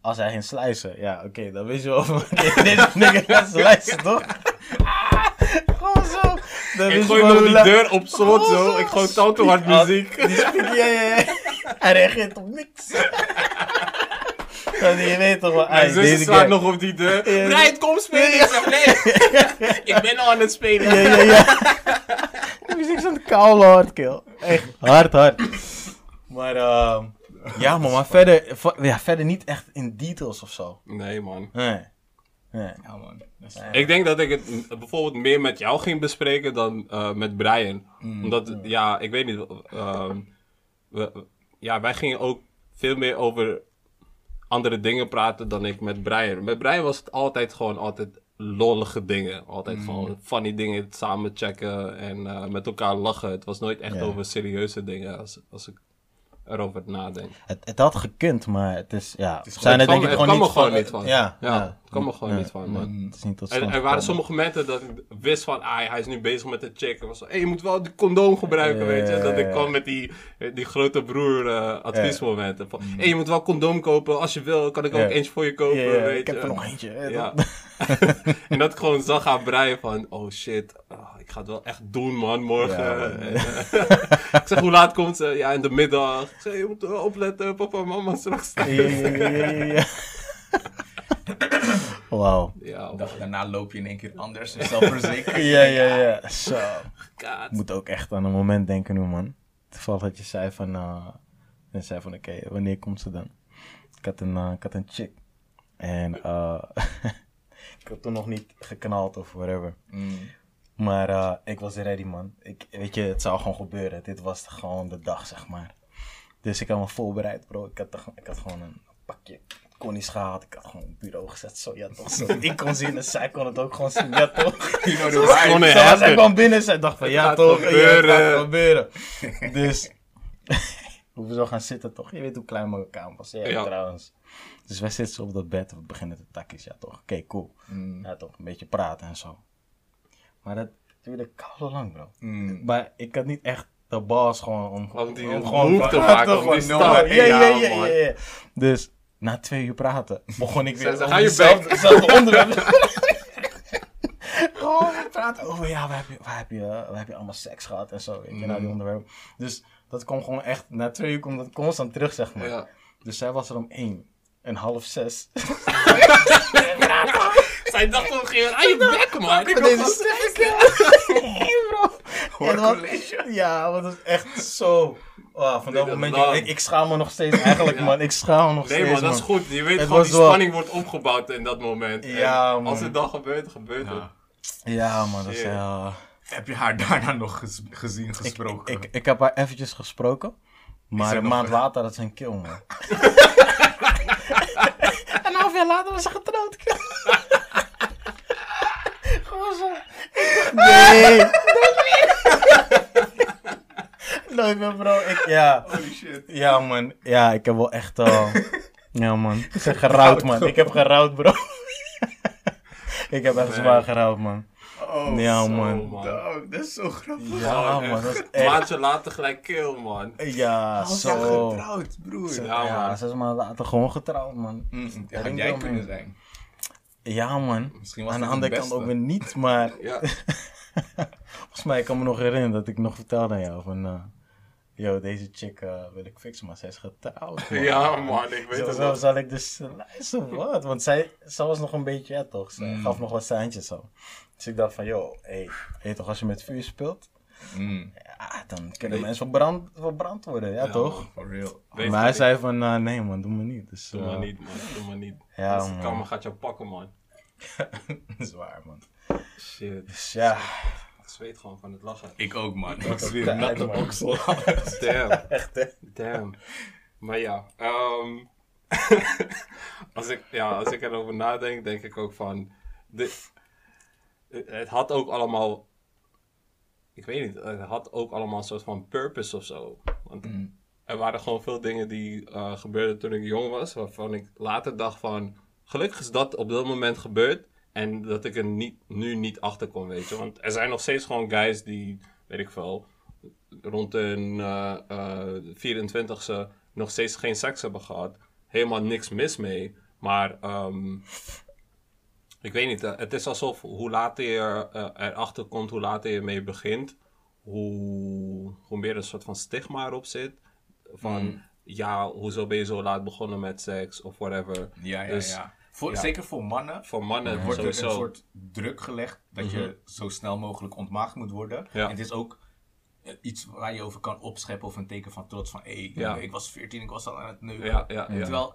Speaker 3: als hij ging slijzen, ja, oké, dan wist je wel van, oké, deze nigger gaat slijzen, toch? Gewoon zo. Dan
Speaker 2: ik gooi
Speaker 3: wel
Speaker 2: nog die deur op slot zo, ik gooi tanto hard muziek.
Speaker 3: Ja, ja, ja. Hij reageert op niks. Dan je weet toch wel,
Speaker 2: Mijn zus slaat nog op die deur.
Speaker 3: Ja.
Speaker 2: Brian, kom spelen. Ik zeg nee. ik ben al aan het spelen.
Speaker 3: Ja, ja, ja. De muziek is aan het koude hard, kill. Echt hard, hard. Maar, ehm ja, man, maar verder, ja, verder niet echt in details of zo.
Speaker 2: Nee, man.
Speaker 3: Nee. Nee.
Speaker 1: Ja, man. Dat is-
Speaker 2: Ik denk dat ik het bijvoorbeeld meer met jou ging bespreken dan eh, met Brian. Omdat, ja, ik weet niet. ehm, we- ja, wij gingen ook veel meer over andere dingen praten dan ik met Brian. Met Brian was het altijd gewoon altijd lollige dingen. Altijd gewoon funny dingen samen checken en eh, met elkaar lachen. Het was nooit echt over serieuze dingen als, als ik erover nadenk.
Speaker 3: Het, het had gekund, maar het is, ja,
Speaker 1: is
Speaker 3: zijn er
Speaker 2: Het
Speaker 3: denk ik
Speaker 2: kwam-
Speaker 3: gewoon
Speaker 2: het kwam er
Speaker 3: niet
Speaker 2: gewoon
Speaker 3: van.
Speaker 2: niet van.
Speaker 3: Ja,
Speaker 2: Ja, het kwam er gewoon niet van, man.
Speaker 3: Het is niet tot
Speaker 2: En
Speaker 3: stand
Speaker 2: er waren sommige momenten dat ik wist van, ah, hij is nu bezig met een chick. En was zo, hey, je moet wel die condoom gebruiken, weet je. Dat ik kwam met die, die grote broer eh, adviesmomenten. Van, hey, je moet wel condoom kopen. Als je wil, kan ik ook eentje voor je kopen, weet
Speaker 3: ik heb
Speaker 2: je.
Speaker 3: er nog eentje.
Speaker 2: Ja. en dat ik gewoon zag aan Brian van, oh shit, ah, ik ga het wel echt doen man, morgen.
Speaker 3: Ja, man.
Speaker 2: En, eh, ik zeg, hoe laat komt ze? Ja, in de middag. Ik zeg, je moet wel opletten, papa en mama straks thuis.
Speaker 3: Ja, ja, ja, ja, ja. Wauw.
Speaker 2: Ja,
Speaker 1: De dag daarna loop je in één keer anders en zelfverzekerd.
Speaker 3: Ja, ja, ja. Zo.
Speaker 2: God.
Speaker 3: Ik moet ook echt aan een moment denken nu, man. Toevallig dat je zei van... eh je zei van, oké, wanneer komt ze dan? Ik had een, eh, ik had een chick. En eh ik had toen nog niet geknald of whatever.
Speaker 1: Mm.
Speaker 3: Maar eh, ik was ready, man. Ik, weet je, het zou gewoon gebeuren. Dit was gewoon de dag, zeg maar. Dus ik had me voorbereid, bro. Ik had, ik had gewoon een pakje connies gehaald. Ik had gewoon het bureau gezet. Zo, ja toch. Zo. Ik kon zien en zij kon het ook gewoon zien. Ja toch.
Speaker 1: You know the
Speaker 2: Gewoon
Speaker 1: vibe.
Speaker 2: een-
Speaker 3: Zo, zij kwam binnen. Zij dacht van, ja toch. Het gaat gebeuren. Dus, hoe we zo gaan zitten toch. Je weet hoe klein mijn kamer was. Ja,
Speaker 2: Ja.
Speaker 3: trouwens. Dus wij zitten zo op dat bed. We beginnen te takkies. Ja toch. Oké, cool.
Speaker 1: Mm.
Speaker 3: Ja toch. Een beetje praten en zo. Maar dat duurde koude lang, bro.
Speaker 1: Mm.
Speaker 3: Maar ik had niet echt de balls gewoon om,
Speaker 2: Om die
Speaker 3: gewoon
Speaker 2: te maken, om die
Speaker 3: Ja, ja,
Speaker 2: Ja,
Speaker 3: ja. Dus na twee uur praten begon ik weer
Speaker 2: gaan je
Speaker 3: hetzelfde onderwerp. Gewoon praten over, ja, waar heb, je, waar, heb je, waar heb je allemaal seks gehad en zo, weet je, nou die onderwerpen. Dus dat kwam gewoon echt, na twee uur komt dat constant terug, zeg maar.
Speaker 2: Ja.
Speaker 3: Dus zij was er om één en half zes.
Speaker 2: Zij dacht op een gegeven moment, aan je bek man. Ik
Speaker 3: Deze. En dat-
Speaker 1: college.
Speaker 3: Ja, want het is echt zo. Oh, van dat
Speaker 2: dat
Speaker 3: moment, ik, ik schaam me nog steeds eigenlijk, man. Ik schaam me nog
Speaker 2: Nee
Speaker 3: steeds,
Speaker 2: man, dat is goed. Je weet
Speaker 3: Het
Speaker 2: gewoon, die
Speaker 3: wel-
Speaker 2: spanning wordt opgebouwd in dat moment. En
Speaker 3: Ja, man.
Speaker 2: Als het dan gebeurt, gebeurt het.
Speaker 1: Ja.
Speaker 3: Man, dat is... Ja.
Speaker 1: Heb je haar daarna nog gezien, gesproken?
Speaker 3: ik, ik heb haar eventjes gesproken. Maar een maand later had ze een kill, man. een half jaar later was ze getrouwd. Gewoon zo. Nee. Nooit meer, bro. Ik, ja.
Speaker 1: Holy shit.
Speaker 3: Ja, man. Ja, ik heb wel echt al... ja, man. Ik heb gerouwd, man. Ik heb gerouwd, bro. ik heb echt zwaar gerouwd, man.
Speaker 1: Oh,
Speaker 3: Ja,
Speaker 2: Zo,
Speaker 3: man.
Speaker 2: man.
Speaker 1: dog, dat is zo grappig.
Speaker 3: Ja, man. Dat is echt...
Speaker 2: maandje later gelijk kill, man.
Speaker 3: Ja,
Speaker 1: Als jij
Speaker 3: zo.
Speaker 1: getrouwd, broer.
Speaker 2: Ja,
Speaker 3: Ja,
Speaker 2: man.
Speaker 3: zes maanden later gewoon getrouwd, man.
Speaker 1: Mm,
Speaker 3: Ja,
Speaker 1: had jij kunnen
Speaker 3: man.
Speaker 1: zijn.
Speaker 3: Ja, man.
Speaker 1: Misschien was
Speaker 3: Aan de andere kant ook weer niet, maar
Speaker 2: Ja.
Speaker 3: volgens mij ik kan me nog herinneren dat ik nog vertelde aan jou van... eh yo, deze chick eh, wil ik fixen, maar zij is getrouwd, man.
Speaker 2: ja, man, ik weet
Speaker 3: Zo,
Speaker 2: het
Speaker 3: zo
Speaker 2: wel.
Speaker 3: zal ik dus luisteren, wat? Want zij, zij was nog een beetje, ja toch, ze
Speaker 1: Mm.
Speaker 3: gaf nog wat seintjes zo. Dus ik dacht van, hey, weet je toch, als je met vuur speelt,
Speaker 1: Mm.
Speaker 3: ja, dan kunnen
Speaker 2: Nee.
Speaker 3: mensen verbrand, verbrand worden, ja,
Speaker 2: Ja,
Speaker 3: toch?
Speaker 2: man.
Speaker 1: For real.
Speaker 2: Weet
Speaker 3: maar hij zei van, eh, nee man, doe me niet. Dus,
Speaker 2: Doe
Speaker 3: eh,
Speaker 2: maar niet, man. Doe maar niet.
Speaker 3: Ja,
Speaker 2: Als de
Speaker 3: man.
Speaker 2: kamer gaat jou pakken, man.
Speaker 3: Zwaar, man.
Speaker 2: Shit.
Speaker 3: Dus ja,
Speaker 2: Ik zweet gewoon van het lachen.
Speaker 1: Ik ook, man. Ik zweer,
Speaker 3: Ja,
Speaker 1: natte oksel.
Speaker 2: Damn.
Speaker 3: echt hè.
Speaker 2: Damn. Maar ja, ehm, als, ik, ja, als ik erover nadenk, denk ik ook van. De, het had ook allemaal. Ik weet niet, het had ook allemaal een soort van purpose of zo. Want
Speaker 1: Mm.
Speaker 2: er waren gewoon veel dingen die eh, gebeurden toen ik jong was, waarvan ik later dacht van. Gelukkig is dat op dat moment gebeurd. En dat ik er niet, nu niet achter kon, weet je. Want er zijn nog steeds gewoon guys die, weet ik veel, rond hun eh, eh, 24ste nog steeds geen seks hebben gehad. Helemaal niks mis mee. Maar ehm, ik weet niet, eh, het is alsof hoe later je eh, erachter komt, hoe later je mee begint, hoe, hoe meer er een soort van stigma erop zit. Van
Speaker 1: Mm.
Speaker 2: ja, hoezo ben je zo laat begonnen met seks of whatever.
Speaker 1: Ja, ja,
Speaker 2: Dus,
Speaker 1: ja. Voor,
Speaker 2: ja.
Speaker 1: Zeker voor mannen
Speaker 2: Voor mannen
Speaker 1: wordt er een soort druk gelegd dat je zo snel mogelijk ontmaagd moet worden.
Speaker 2: Ja.
Speaker 1: En het is ook eh, iets waar je over kan opscheppen of een teken van trots van hé, ik was 14, ik was al aan het neuken. Terwijl,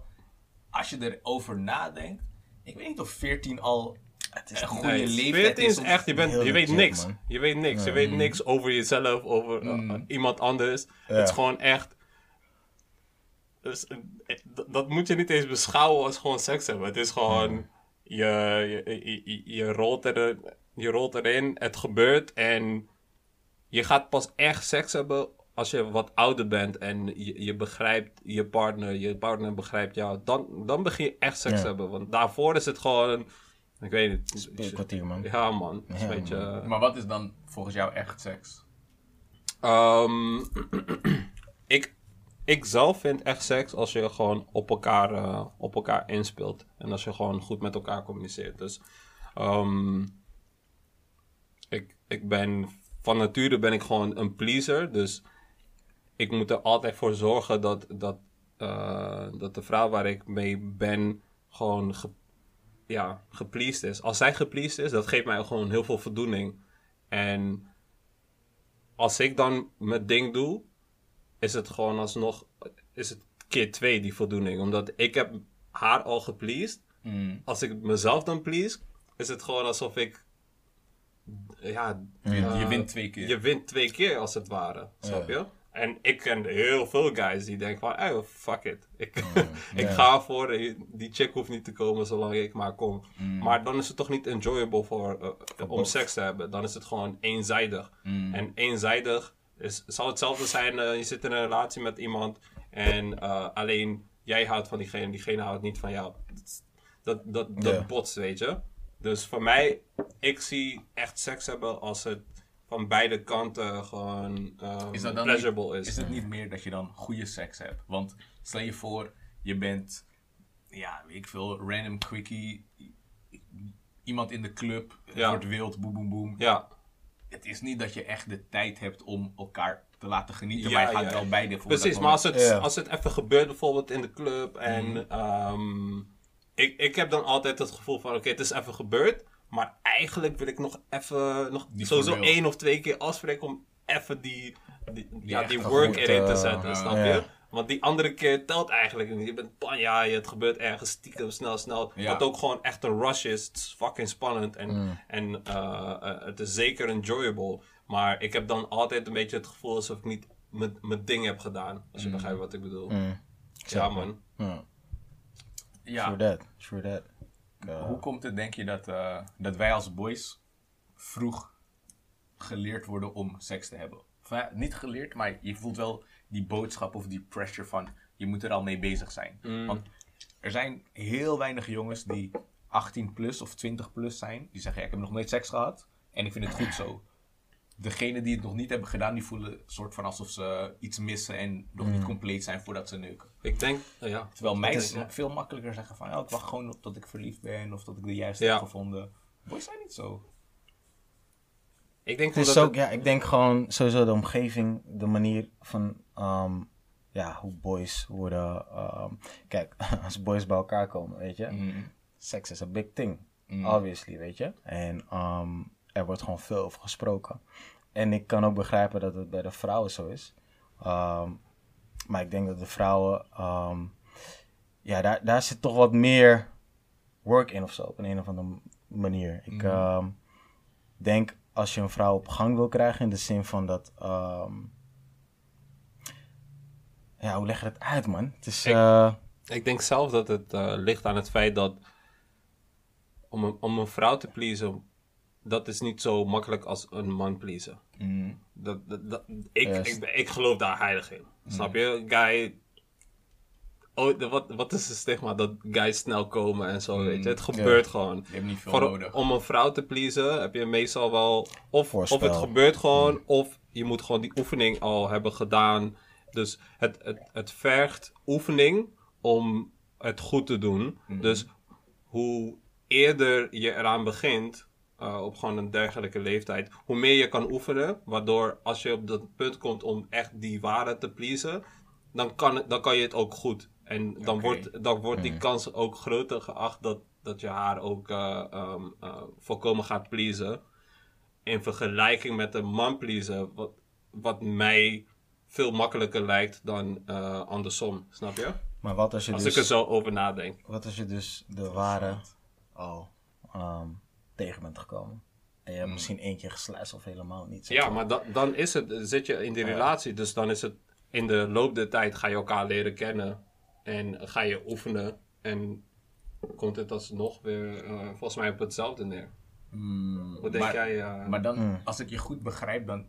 Speaker 1: als je erover nadenkt, ik weet niet of 14 al een goede
Speaker 2: Nee,
Speaker 1: leeftijd
Speaker 2: 14 is echt, je, bent, je weet
Speaker 3: legit,
Speaker 2: niks.
Speaker 3: man.
Speaker 2: Je weet niks. Je weet niks over jezelf, over uh,
Speaker 1: Mm.
Speaker 2: iemand anders.
Speaker 3: Ja.
Speaker 2: Het is gewoon echt. Dus, eh, dat, moet je niet eens beschouwen als gewoon seks hebben. Het is gewoon. Je, je, je, je, je rolt er, je rolt erin, het gebeurt en je gaat pas echt seks hebben als je wat ouder bent en je, je begrijpt je partner, je partner begrijpt jou. Dan, dan begin je echt seks
Speaker 3: Ja.
Speaker 2: te hebben. Want daarvoor is het gewoon. Ik weet niet.
Speaker 3: Een kwartier man.
Speaker 2: Ja, man. Een beetje. eh,
Speaker 1: Maar wat is dan volgens jou echt seks?
Speaker 2: ehm, ik, ik zelf vind echt seks als je gewoon op elkaar, eh, op elkaar inspeelt. En als je gewoon goed met elkaar communiceert. Dus ehm, ik, ik ben van nature ben ik gewoon een pleaser. Dus ik moet er altijd voor zorgen dat, dat, eh, dat de vrouw waar ik mee ben gewoon ge, ja, gepleased is. Als zij gepleased is, dat geeft mij gewoon heel veel voldoening. En als ik dan mijn ding doe, is het gewoon alsnog, is het keer twee die voldoening. Omdat ik heb haar al gepleased.
Speaker 1: Mm.
Speaker 2: Als ik mezelf dan please, is het gewoon alsof ik, ja...
Speaker 1: Je, je
Speaker 2: eh,
Speaker 1: wint twee keer.
Speaker 2: Je wint twee keer als het ware, snap je? En ik ken heel veel guys die denken van, oh, fuck it. Ik, ik
Speaker 3: Ja.
Speaker 2: ga voor, die chick hoeft niet te komen zolang ik maar kom.
Speaker 1: Mm.
Speaker 2: Maar dan is het toch niet enjoyable voor, eh, om seks te hebben. Dan is het gewoon eenzijdig.
Speaker 1: Mm.
Speaker 2: En eenzijdig is, zal hetzelfde zijn, eh, je zit in een relatie met iemand en eh, alleen jij houdt van diegene, diegene houdt niet van jou. Dat, dat, dat botst, weet je. Dus voor mij, ik zie echt seks hebben als het van beide kanten gewoon ehm,
Speaker 1: Is dat dan
Speaker 2: pleasurable
Speaker 1: niet,
Speaker 2: is.
Speaker 1: is het niet meer dat je dan goede seks hebt? Want stel je voor, je bent, ja, weet ik veel, random quickie, iemand in de club, het
Speaker 2: Ja.
Speaker 1: wordt wild, boem boem boem.
Speaker 2: Ja,
Speaker 1: Het is niet dat je echt de tijd hebt om elkaar te laten genieten,
Speaker 2: Ja,
Speaker 1: maar je gaat
Speaker 2: ja,
Speaker 1: wel
Speaker 2: ja.
Speaker 1: beide voor
Speaker 2: precies. Maar als het,
Speaker 3: Ja.
Speaker 2: als het even gebeurt, bijvoorbeeld in de club. En
Speaker 1: Mhm.
Speaker 2: ehm, ik, ik heb dan altijd het gevoel van: oké, het is even gebeurd. Maar eigenlijk wil ik nog even, nog
Speaker 1: Die
Speaker 2: sowieso één of twee keer afspreken om even die, die, ja, die work
Speaker 3: goed,
Speaker 2: erin te
Speaker 3: eh,
Speaker 2: zetten, snap je? Want die andere keer telt eigenlijk niet. Je bent panja, het gebeurt ergens stiekem, snel, snel.
Speaker 1: Ja.
Speaker 2: Wat ook gewoon echt een rush is. Het is fucking spannend en,
Speaker 3: Mm.
Speaker 2: en eh, eh, het is zeker enjoyable. Maar ik heb dan altijd een beetje het gevoel alsof ik niet mijn mijn ding heb gedaan. Als je begrijpt wat ik bedoel.
Speaker 3: Mm.
Speaker 2: Ja, man.
Speaker 3: Ja, True that, true that. Uh,
Speaker 1: hoe komt het, denk je, dat, eh, dat wij als boys vroeg geleerd worden om seks te hebben? Ja, niet geleerd, maar je voelt wel die boodschap of die pressure van je moet er al mee bezig zijn.
Speaker 2: Mm.
Speaker 1: Want er zijn heel weinig jongens die 18 plus of 20 plus zijn, die zeggen ja, ik heb nog nooit seks gehad en ik vind het goed zo. Degenen die het nog niet hebben gedaan, die voelen soort van alsof ze iets missen en nog niet compleet zijn voordat ze neuken.
Speaker 2: Ik denk, eh, ja.
Speaker 1: Terwijl meiden
Speaker 3: is-
Speaker 1: veel makkelijker zeggen van ja, ik wacht gewoon op dat ik verliefd ben of dat ik de juiste
Speaker 2: Ja.
Speaker 1: heb gevonden. Boys zijn niet zo.
Speaker 2: Ik denk
Speaker 3: Het is
Speaker 2: omdat
Speaker 3: ook, ja, ik denk gewoon sowieso de omgeving, de manier van, ehm, ja, hoe boys worden. ehm, kijk, als boys bij elkaar komen, weet je,
Speaker 1: Mm.
Speaker 3: seks is een big thing,
Speaker 1: Mm.
Speaker 3: obviously, weet je. En ehm, er wordt gewoon veel over gesproken. En ik kan ook begrijpen dat het bij de vrouwen zo is. Ehm, maar ik denk dat de vrouwen, ehm, ja, daar, daar zit toch wat meer work in of zo, op een, een of andere manier. Ik,
Speaker 1: Mhm.
Speaker 3: ehm, denk als je een vrouw op gang wil krijgen in de zin van dat. ja, hoe leg je het uit, man? Het is.
Speaker 2: Ik-
Speaker 3: eh,
Speaker 2: Ik denk zelf dat het eh, ligt aan het feit dat om een, om een vrouw te pleasen, dat is niet zo makkelijk als een man pleasen.
Speaker 1: Mm.
Speaker 2: Dat, dat, dat- ik, ik, ik geloof daar heilig in. Snap je? Guy. Oh, de- wat, wat is het stigma dat guys snel komen en zo, weet je? Het gebeurt gewoon.
Speaker 1: Je hebt niet veel
Speaker 2: Voor,
Speaker 1: nodig.
Speaker 2: om een vrouw te pleasen heb je meestal wel... Of, of het gebeurt gewoon, of je moet gewoon die oefening al hebben gedaan. Dus het, het, het vergt oefening om het goed te doen. Dus hoe eerder je eraan begint, eh, op gewoon een dergelijke leeftijd, hoe meer je kan oefenen. Waardoor als je op dat punt komt om echt die ware te pleasen, dan kan, dan kan je het ook goed. En dan wordt, dan wordt die kans ook groter geacht dat, dat je haar ook eh, ehm, eh, volkomen gaat pleasen. In vergelijking met een man pleasen, wat, wat mij veel makkelijker lijkt dan eh, andersom. Snap je?
Speaker 3: maar wat als je
Speaker 2: Als
Speaker 3: dus.
Speaker 2: ik er zo over nadenk.
Speaker 3: Wat als je dus de ware al ehm, tegen bent gekomen? En je hebt misschien één keer gesluist of helemaal niet.
Speaker 2: Ja, maar da- dan is het, zit je in die relatie, dus dan is het in de loop der tijd ga je elkaar leren kennen en ga je oefenen en komt het alsnog weer eh, volgens mij op hetzelfde neer.
Speaker 1: Mm,
Speaker 2: Wat denk
Speaker 1: maar,
Speaker 2: jij? eh?
Speaker 1: Maar dan,
Speaker 3: Mm.
Speaker 1: als ik je goed begrijp, dan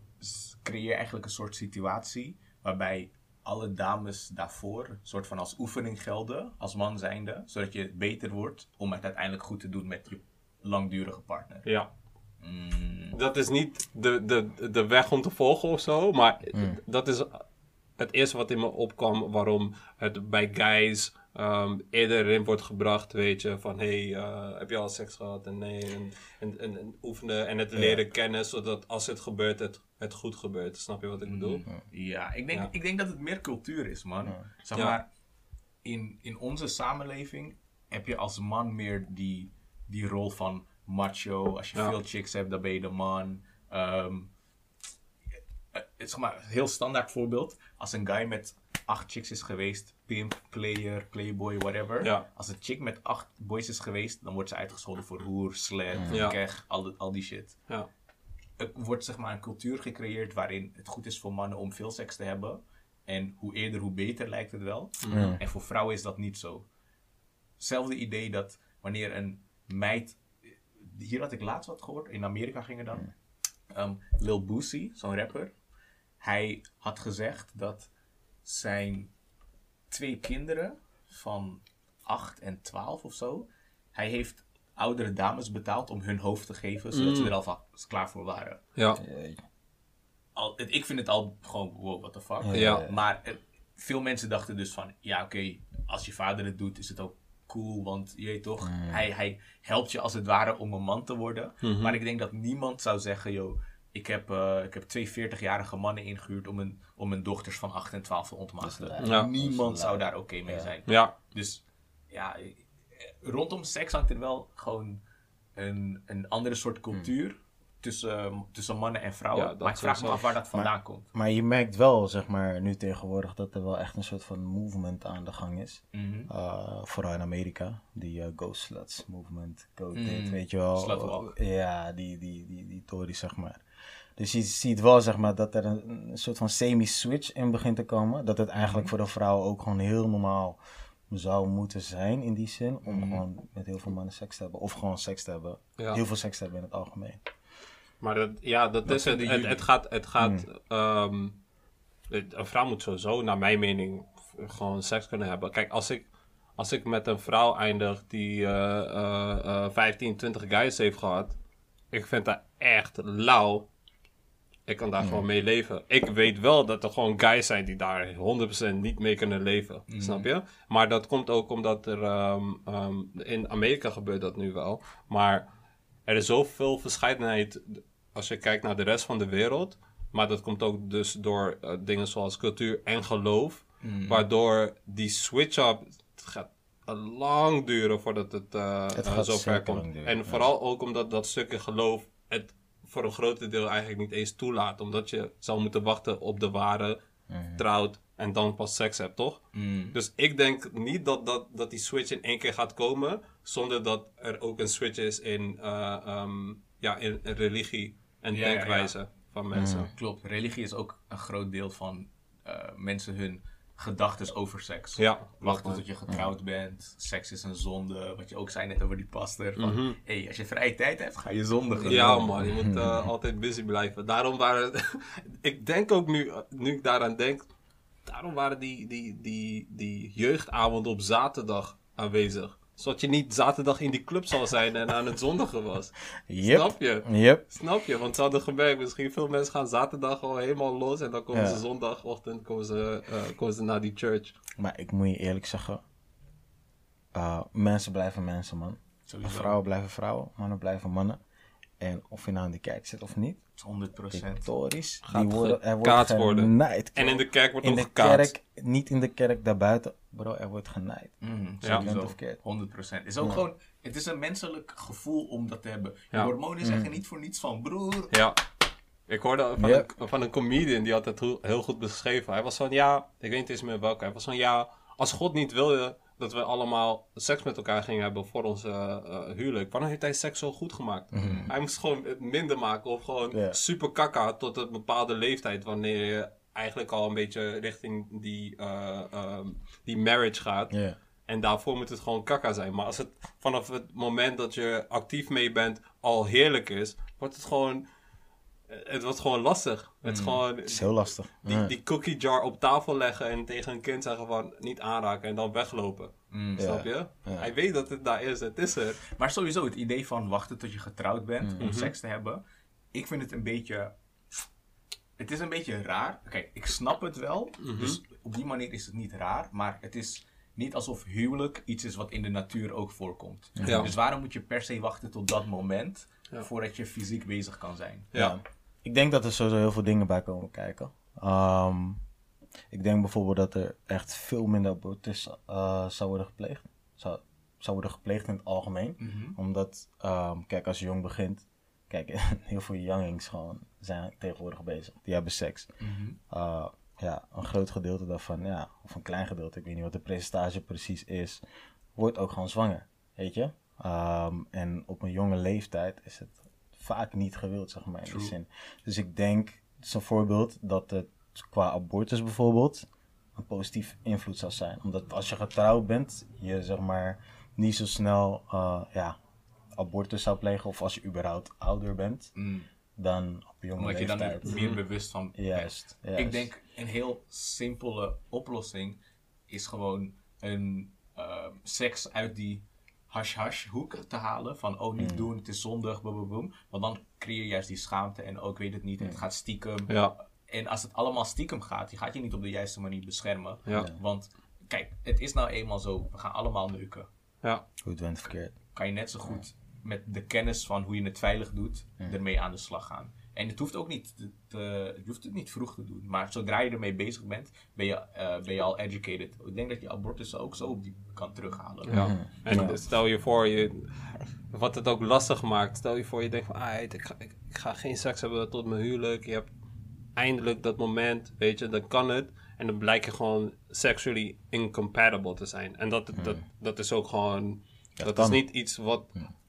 Speaker 1: creëer je eigenlijk een soort situatie waarbij alle dames daarvoor een soort van als oefening gelden, als man zijnde, zodat je beter wordt om het uiteindelijk goed te doen met je langdurige partner.
Speaker 2: ja,
Speaker 1: Mm,
Speaker 2: dat is niet de, de, de weg om te volgen of zo, maar dat is het eerste wat in me opkwam waarom het bij guys ehm, eerder in wordt gebracht, weet je, van hey, eh, heb je al seks gehad en nee, en, en, en, en oefenen en het leren kennen, zodat als het gebeurt, het, het goed gebeurt. Snap je wat ik bedoel?
Speaker 1: Ja, ik denk,
Speaker 2: Ja.
Speaker 1: ik denk dat het meer cultuur is, man. Zeg
Speaker 2: Ja.
Speaker 1: maar, in, in onze samenleving heb je als man meer die, die rol van macho. Als je
Speaker 2: Ja.
Speaker 1: veel chicks hebt, dan ben je de man. Ehm, eh, zeg maar, een heel standaard voorbeeld. Als een guy met acht chicks is geweest, pimp, player, playboy, whatever.
Speaker 2: Ja.
Speaker 1: Als een chick met acht boys is geweest, dan wordt ze uitgescholden voor hoer, slet,
Speaker 2: Ja.
Speaker 1: keg, al, die- al die shit
Speaker 2: Ja.
Speaker 1: er wordt zeg maar een cultuur gecreëerd waarin het goed is voor mannen om veel seks te hebben. En hoe eerder, hoe beter lijkt het wel. En voor vrouwen is dat niet zo. Hetzelfde idee dat wanneer een meid. Hier had ik laatst wat gehoord, in Amerika ging het dan. Ehm, Lil Boosie, zo'n rapper. Hij had gezegd dat zijn twee kinderen van 8 en 12 of zo. Hij heeft oudere dames betaald om hun hoofd te geven, zodat ze er alvast klaar voor waren.
Speaker 2: Ja.
Speaker 1: Al, ik vind het al gewoon, wow, what the fuck.
Speaker 2: Ja.
Speaker 1: Maar eh, veel mensen dachten dus van, ja oké, als je vader het doet, is het ook cool, want je weet toch, hij, hij helpt je als het ware om een man te worden. Maar ik denk dat niemand zou zeggen, joh, ik heb, eh, ik heb twee 40-jarige mannen ingehuurd om een, om mijn dochters van 8 en 12 te ontmaskeren.
Speaker 2: Ja.
Speaker 1: Niemand zou daar oké mee zijn.
Speaker 2: Ja.
Speaker 1: Dus ja, eh, rondom seks hangt er wel gewoon een, een andere soort cultuur tussen, tussen mannen en vrouwen.
Speaker 2: Ja,
Speaker 1: maar ik vraag me af waar dat vandaan komt.
Speaker 3: Maar je merkt wel, zeg maar, nu tegenwoordig dat er wel echt een soort van movement aan de gang is.
Speaker 1: Mhm.
Speaker 3: Uh, vooral in Amerika. Die Go Sluts movement. Go
Speaker 1: Mm.
Speaker 3: dit, weet je wel.
Speaker 1: Slutwalk.
Speaker 3: Ja, die, die, die, die Tory, zeg maar. Dus je ziet wel, zeg maar, dat er een, een soort van semi-switch in begint te komen. Dat het
Speaker 1: Mhm.
Speaker 3: eigenlijk voor de vrouw ook gewoon heel normaal zou moeten zijn in die zin. Om
Speaker 1: Mhm.
Speaker 3: gewoon met heel veel mannen seks te hebben. Of gewoon seks te hebben.
Speaker 2: Ja.
Speaker 3: Heel veel seks te hebben in het algemeen.
Speaker 2: Maar dat, ja, dat, is het. Het, het gaat. Het gaat ehm, het- een vrouw moet sowieso, naar mijn mening, gewoon seks kunnen hebben. Kijk, als ik, als ik met een vrouw eindig die eh, eh, 15, 20 guys heeft gehad, ik vind dat echt lauw. Ik kan daar gewoon mee leven. Ik weet wel dat er gewoon guys zijn die daar 100% niet mee kunnen leven. Snap je? Maar dat komt ook omdat er ehm, ehm, in Amerika gebeurt dat nu wel. Maar er is zoveel verscheidenheid als je kijkt naar de rest van de wereld. Maar dat komt ook dus door eh, dingen zoals cultuur en geloof. Waardoor die switch-up gaat lang duren voordat het, eh
Speaker 3: Het
Speaker 2: eh,
Speaker 3: gaat
Speaker 2: zo ver
Speaker 3: zeker
Speaker 2: komt.
Speaker 3: duren,
Speaker 2: En
Speaker 3: ja.
Speaker 2: vooral ook omdat dat stukje geloof het voor een groot deel eigenlijk niet eens toelaat. Omdat je zal moeten wachten op de ware,
Speaker 3: Mhm.
Speaker 2: trouwt en dan pas seks hebt, toch?
Speaker 1: Mm.
Speaker 2: Dus ik denk niet dat, dat, dat die switch in één keer gaat komen, zonder dat er ook een switch is in, eh, ehm, ja, in, in religie en
Speaker 1: Ja, ja, ja.
Speaker 2: denkwijze van mensen.
Speaker 3: Mm.
Speaker 1: Klopt, religie is ook een groot deel van eh, mensen hun gedachten over seks.
Speaker 2: Ja,
Speaker 1: Wachten tot je getrouwd bent, seks is een zonde. Wat je ook zei net over die pastor. Van,
Speaker 2: Mhm.
Speaker 1: hey, als je vrije tijd hebt, ga je zondigen.
Speaker 2: Ja, man, je moet eh, altijd busy blijven. Daarom waren. ik denk ook nu, nu ik daaraan denk. Daarom waren die, die, die, die jeugdavonden op zaterdag aanwezig. Zodat je niet zaterdag in die club zal zijn en aan het zondigen was.
Speaker 3: Yep.
Speaker 2: Snap je?
Speaker 3: Yep.
Speaker 2: Snap je? Want ze hadden gemerkt, misschien veel mensen gaan zaterdag al helemaal los. En dan komen
Speaker 3: Ja.
Speaker 2: ze zondagochtend komen ze, eh, komen ze naar die church.
Speaker 3: Maar ik moet je eerlijk zeggen. eh, mensen blijven mensen, man.
Speaker 1: Sowieso.
Speaker 3: Vrouwen blijven vrouwen, mannen blijven mannen. En of je nou in de kerk zit of niet,
Speaker 1: 100 procent.
Speaker 3: dictatorisch,
Speaker 2: Gaat
Speaker 3: die worden, er wordt
Speaker 2: worden.
Speaker 3: genaaid.
Speaker 2: En in de kerk wordt
Speaker 3: in
Speaker 2: ook
Speaker 3: de
Speaker 2: gekaatst.
Speaker 3: kerk, niet in de kerk, daarbuiten. Bro, er wordt genaaid.
Speaker 1: Mm,
Speaker 2: Ja.
Speaker 1: sowieso.
Speaker 3: Of verkeerd.
Speaker 1: 100 procent. Het is ook gewoon, het is een menselijk gevoel om dat te hebben. Je
Speaker 2: Ja.
Speaker 1: hormonen zeggen niet voor niets van broer.
Speaker 2: Ja. Ik hoorde van, een, van een comedian die had het heel, heel goed beschreven. Hij was van, ja, ik weet niet eens meer welke. Hij was van, ja, als God niet wilde dat we allemaal seks met elkaar gingen hebben voor onze eh, huwelijk, waarom heeft hij seks zo goed gemaakt? Hij moest gewoon het minder maken of gewoon super kakka tot een bepaalde leeftijd, wanneer je eigenlijk al een beetje richting die, eh, ehm, die marriage gaat. En daarvoor moet het gewoon kakka zijn. Maar als het vanaf het moment dat je actief mee bent al heerlijk is, wordt het gewoon. Het wordt gewoon lastig. Het is gewoon
Speaker 3: Het is heel lastig.
Speaker 2: die,
Speaker 3: Ja.
Speaker 2: die cookie jar op tafel leggen en tegen een kind zeggen van niet aanraken en dan weglopen.
Speaker 1: Mm.
Speaker 2: Snap je?
Speaker 3: Ja.
Speaker 2: Hij weet dat het daar is, het is er.
Speaker 1: Maar sowieso het idee van wachten tot je getrouwd bent
Speaker 2: Mhm.
Speaker 1: om seks te hebben. Ik vind het een beetje. Het is een beetje raar. Kijk, ik snap het wel.
Speaker 2: Mhm.
Speaker 1: Dus op die manier is het niet raar. Maar het is niet alsof huwelijk iets is wat in de natuur ook voorkomt.
Speaker 2: Ja.
Speaker 1: Dus waarom moet je per se wachten tot dat moment
Speaker 2: Ja.
Speaker 1: voordat je fysiek bezig kan zijn?
Speaker 2: Ja.
Speaker 3: Ja. Ik denk dat er sowieso heel veel dingen bij komen kijken. Ehm, ik denk bijvoorbeeld dat er echt veel minder abortus eh, zou worden gepleegd. Zou, zou worden gepleegd in het algemeen.
Speaker 1: Mhm.
Speaker 3: Omdat, ehm, kijk, als je jong begint, kijk, heel veel youngings gewoon zijn tegenwoordig bezig. Die hebben seks. Uh, ja, een groot gedeelte daarvan, ja, of een klein gedeelte, ik weet niet wat de percentage precies is, wordt ook gewoon zwanger, weet je. Ehm, en op een jonge leeftijd is het vaak niet gewild, zeg maar, in die
Speaker 1: True.
Speaker 3: zin. Dus ik denk, het is een voorbeeld, dat het qua abortus bijvoorbeeld een positief invloed zou zijn. Omdat als je getrouwd bent, je zeg maar niet zo snel, uh, ja, abortus zou plegen, of als je überhaupt ouder bent,
Speaker 1: Mm.
Speaker 3: dan op een jonge
Speaker 1: Omdat je dan
Speaker 3: leeftijd.
Speaker 1: er meer bewust van bent.
Speaker 3: Juist, juist.
Speaker 1: Ik denk een heel simpele oplossing is gewoon een eh, seks uit die hash-hash hoek te halen. Van oh, niet doen, het is zondig, boom. Want dan creëer je juist die schaamte en ook weet het niet, het gaat stiekem.
Speaker 2: Ja.
Speaker 1: En als het allemaal stiekem gaat, je gaat je niet op de juiste manier beschermen.
Speaker 2: Ja.
Speaker 1: Want kijk, het is nou eenmaal zo, we gaan allemaal neuken.
Speaker 2: Ja.
Speaker 3: Goed went verkeerd.
Speaker 1: Kan je net zo goed met de kennis van hoe je het veilig doet, ermee aan de slag gaan. En het hoeft ook niet, te, te- je hoeft het niet vroeg te doen. Maar zodra je ermee bezig bent, ben je, eh, ben je al educated. Ik denk dat je abortus ook zo op die kan terughalen.
Speaker 2: Ja. En stel je voor, je, wat het ook lastig maakt. Stel je voor, je denkt van, ah, ik, ga, ik, ik ga geen seks hebben tot mijn huwelijk. Je hebt eindelijk dat moment, weet je, dan kan het. En dan blijkt je gewoon sexually incompatible te zijn. En dat, dat, dat is ook gewoon, dat is niet iets wat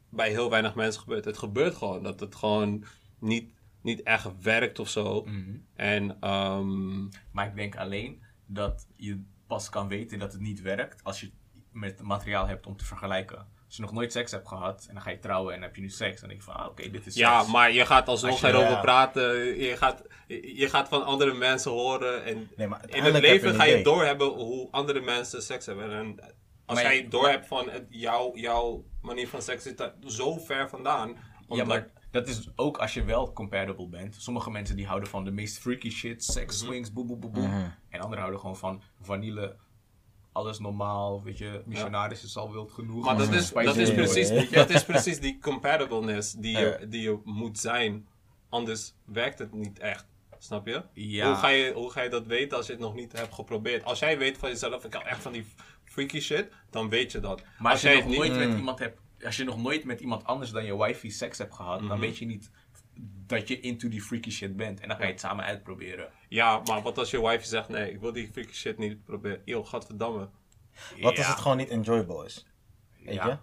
Speaker 2: bij heel weinig mensen gebeurt. Het gebeurt gewoon, dat het gewoon niet, niet echt werkt of zo.
Speaker 1: Mhm.
Speaker 2: En ehm,
Speaker 1: Maar ik denk alleen dat je pas kan weten dat het niet werkt als je met materiaal hebt om te vergelijken. Als je nog nooit seks hebt gehad en dan ga je trouwen en heb je nu seks, dan denk je van, ah, oké, dit is
Speaker 2: Ja,
Speaker 1: seks.
Speaker 2: maar je gaat alsnog erover
Speaker 3: ja.
Speaker 2: praten. Je gaat, je gaat van andere mensen horen. En
Speaker 3: Nee, maar
Speaker 2: in het leven ga je doorhebben hoe andere mensen seks hebben. En als jij doorhebt van jouw, jouw manier van seks zit daar zo ver vandaan.
Speaker 1: Ja,
Speaker 2: omdat-
Speaker 1: maar dat is ook als je wel compatible bent. Sommige mensen die houden van de meest freaky shit, sex
Speaker 2: Mhm.
Speaker 1: swings, boem boem boem boem. En anderen houden gewoon van vanille, alles normaal, weet je, missionaris is al wild genoeg.
Speaker 2: Maar dat is,
Speaker 1: Spicy
Speaker 2: dat is precies, dat is precies die compatibleness die je, die je moet zijn. Anders werkt het niet echt. Snap je?
Speaker 1: Ja.
Speaker 2: Hoe, ga je, hoe ga je dat weten als je het nog niet hebt geprobeerd? Als jij weet van jezelf, ik hou echt van die freaky shit, dan weet je dat.
Speaker 1: Maar als je,
Speaker 2: jij
Speaker 1: nog
Speaker 2: niet...
Speaker 1: nooit met iemand hebt, als je nog nooit met iemand anders dan je wifey seks hebt gehad,
Speaker 2: Mhm.
Speaker 1: dan weet je niet dat je into die freaky shit bent. En dan ga je het samen uitproberen.
Speaker 2: Ja, maar wat als je wife zegt, nee, ik wil die freaky shit niet proberen. Yo, gadverdamme.
Speaker 3: Wat
Speaker 1: Ja.
Speaker 3: als het gewoon niet enjoyable is? Weet
Speaker 1: Ja.
Speaker 3: je?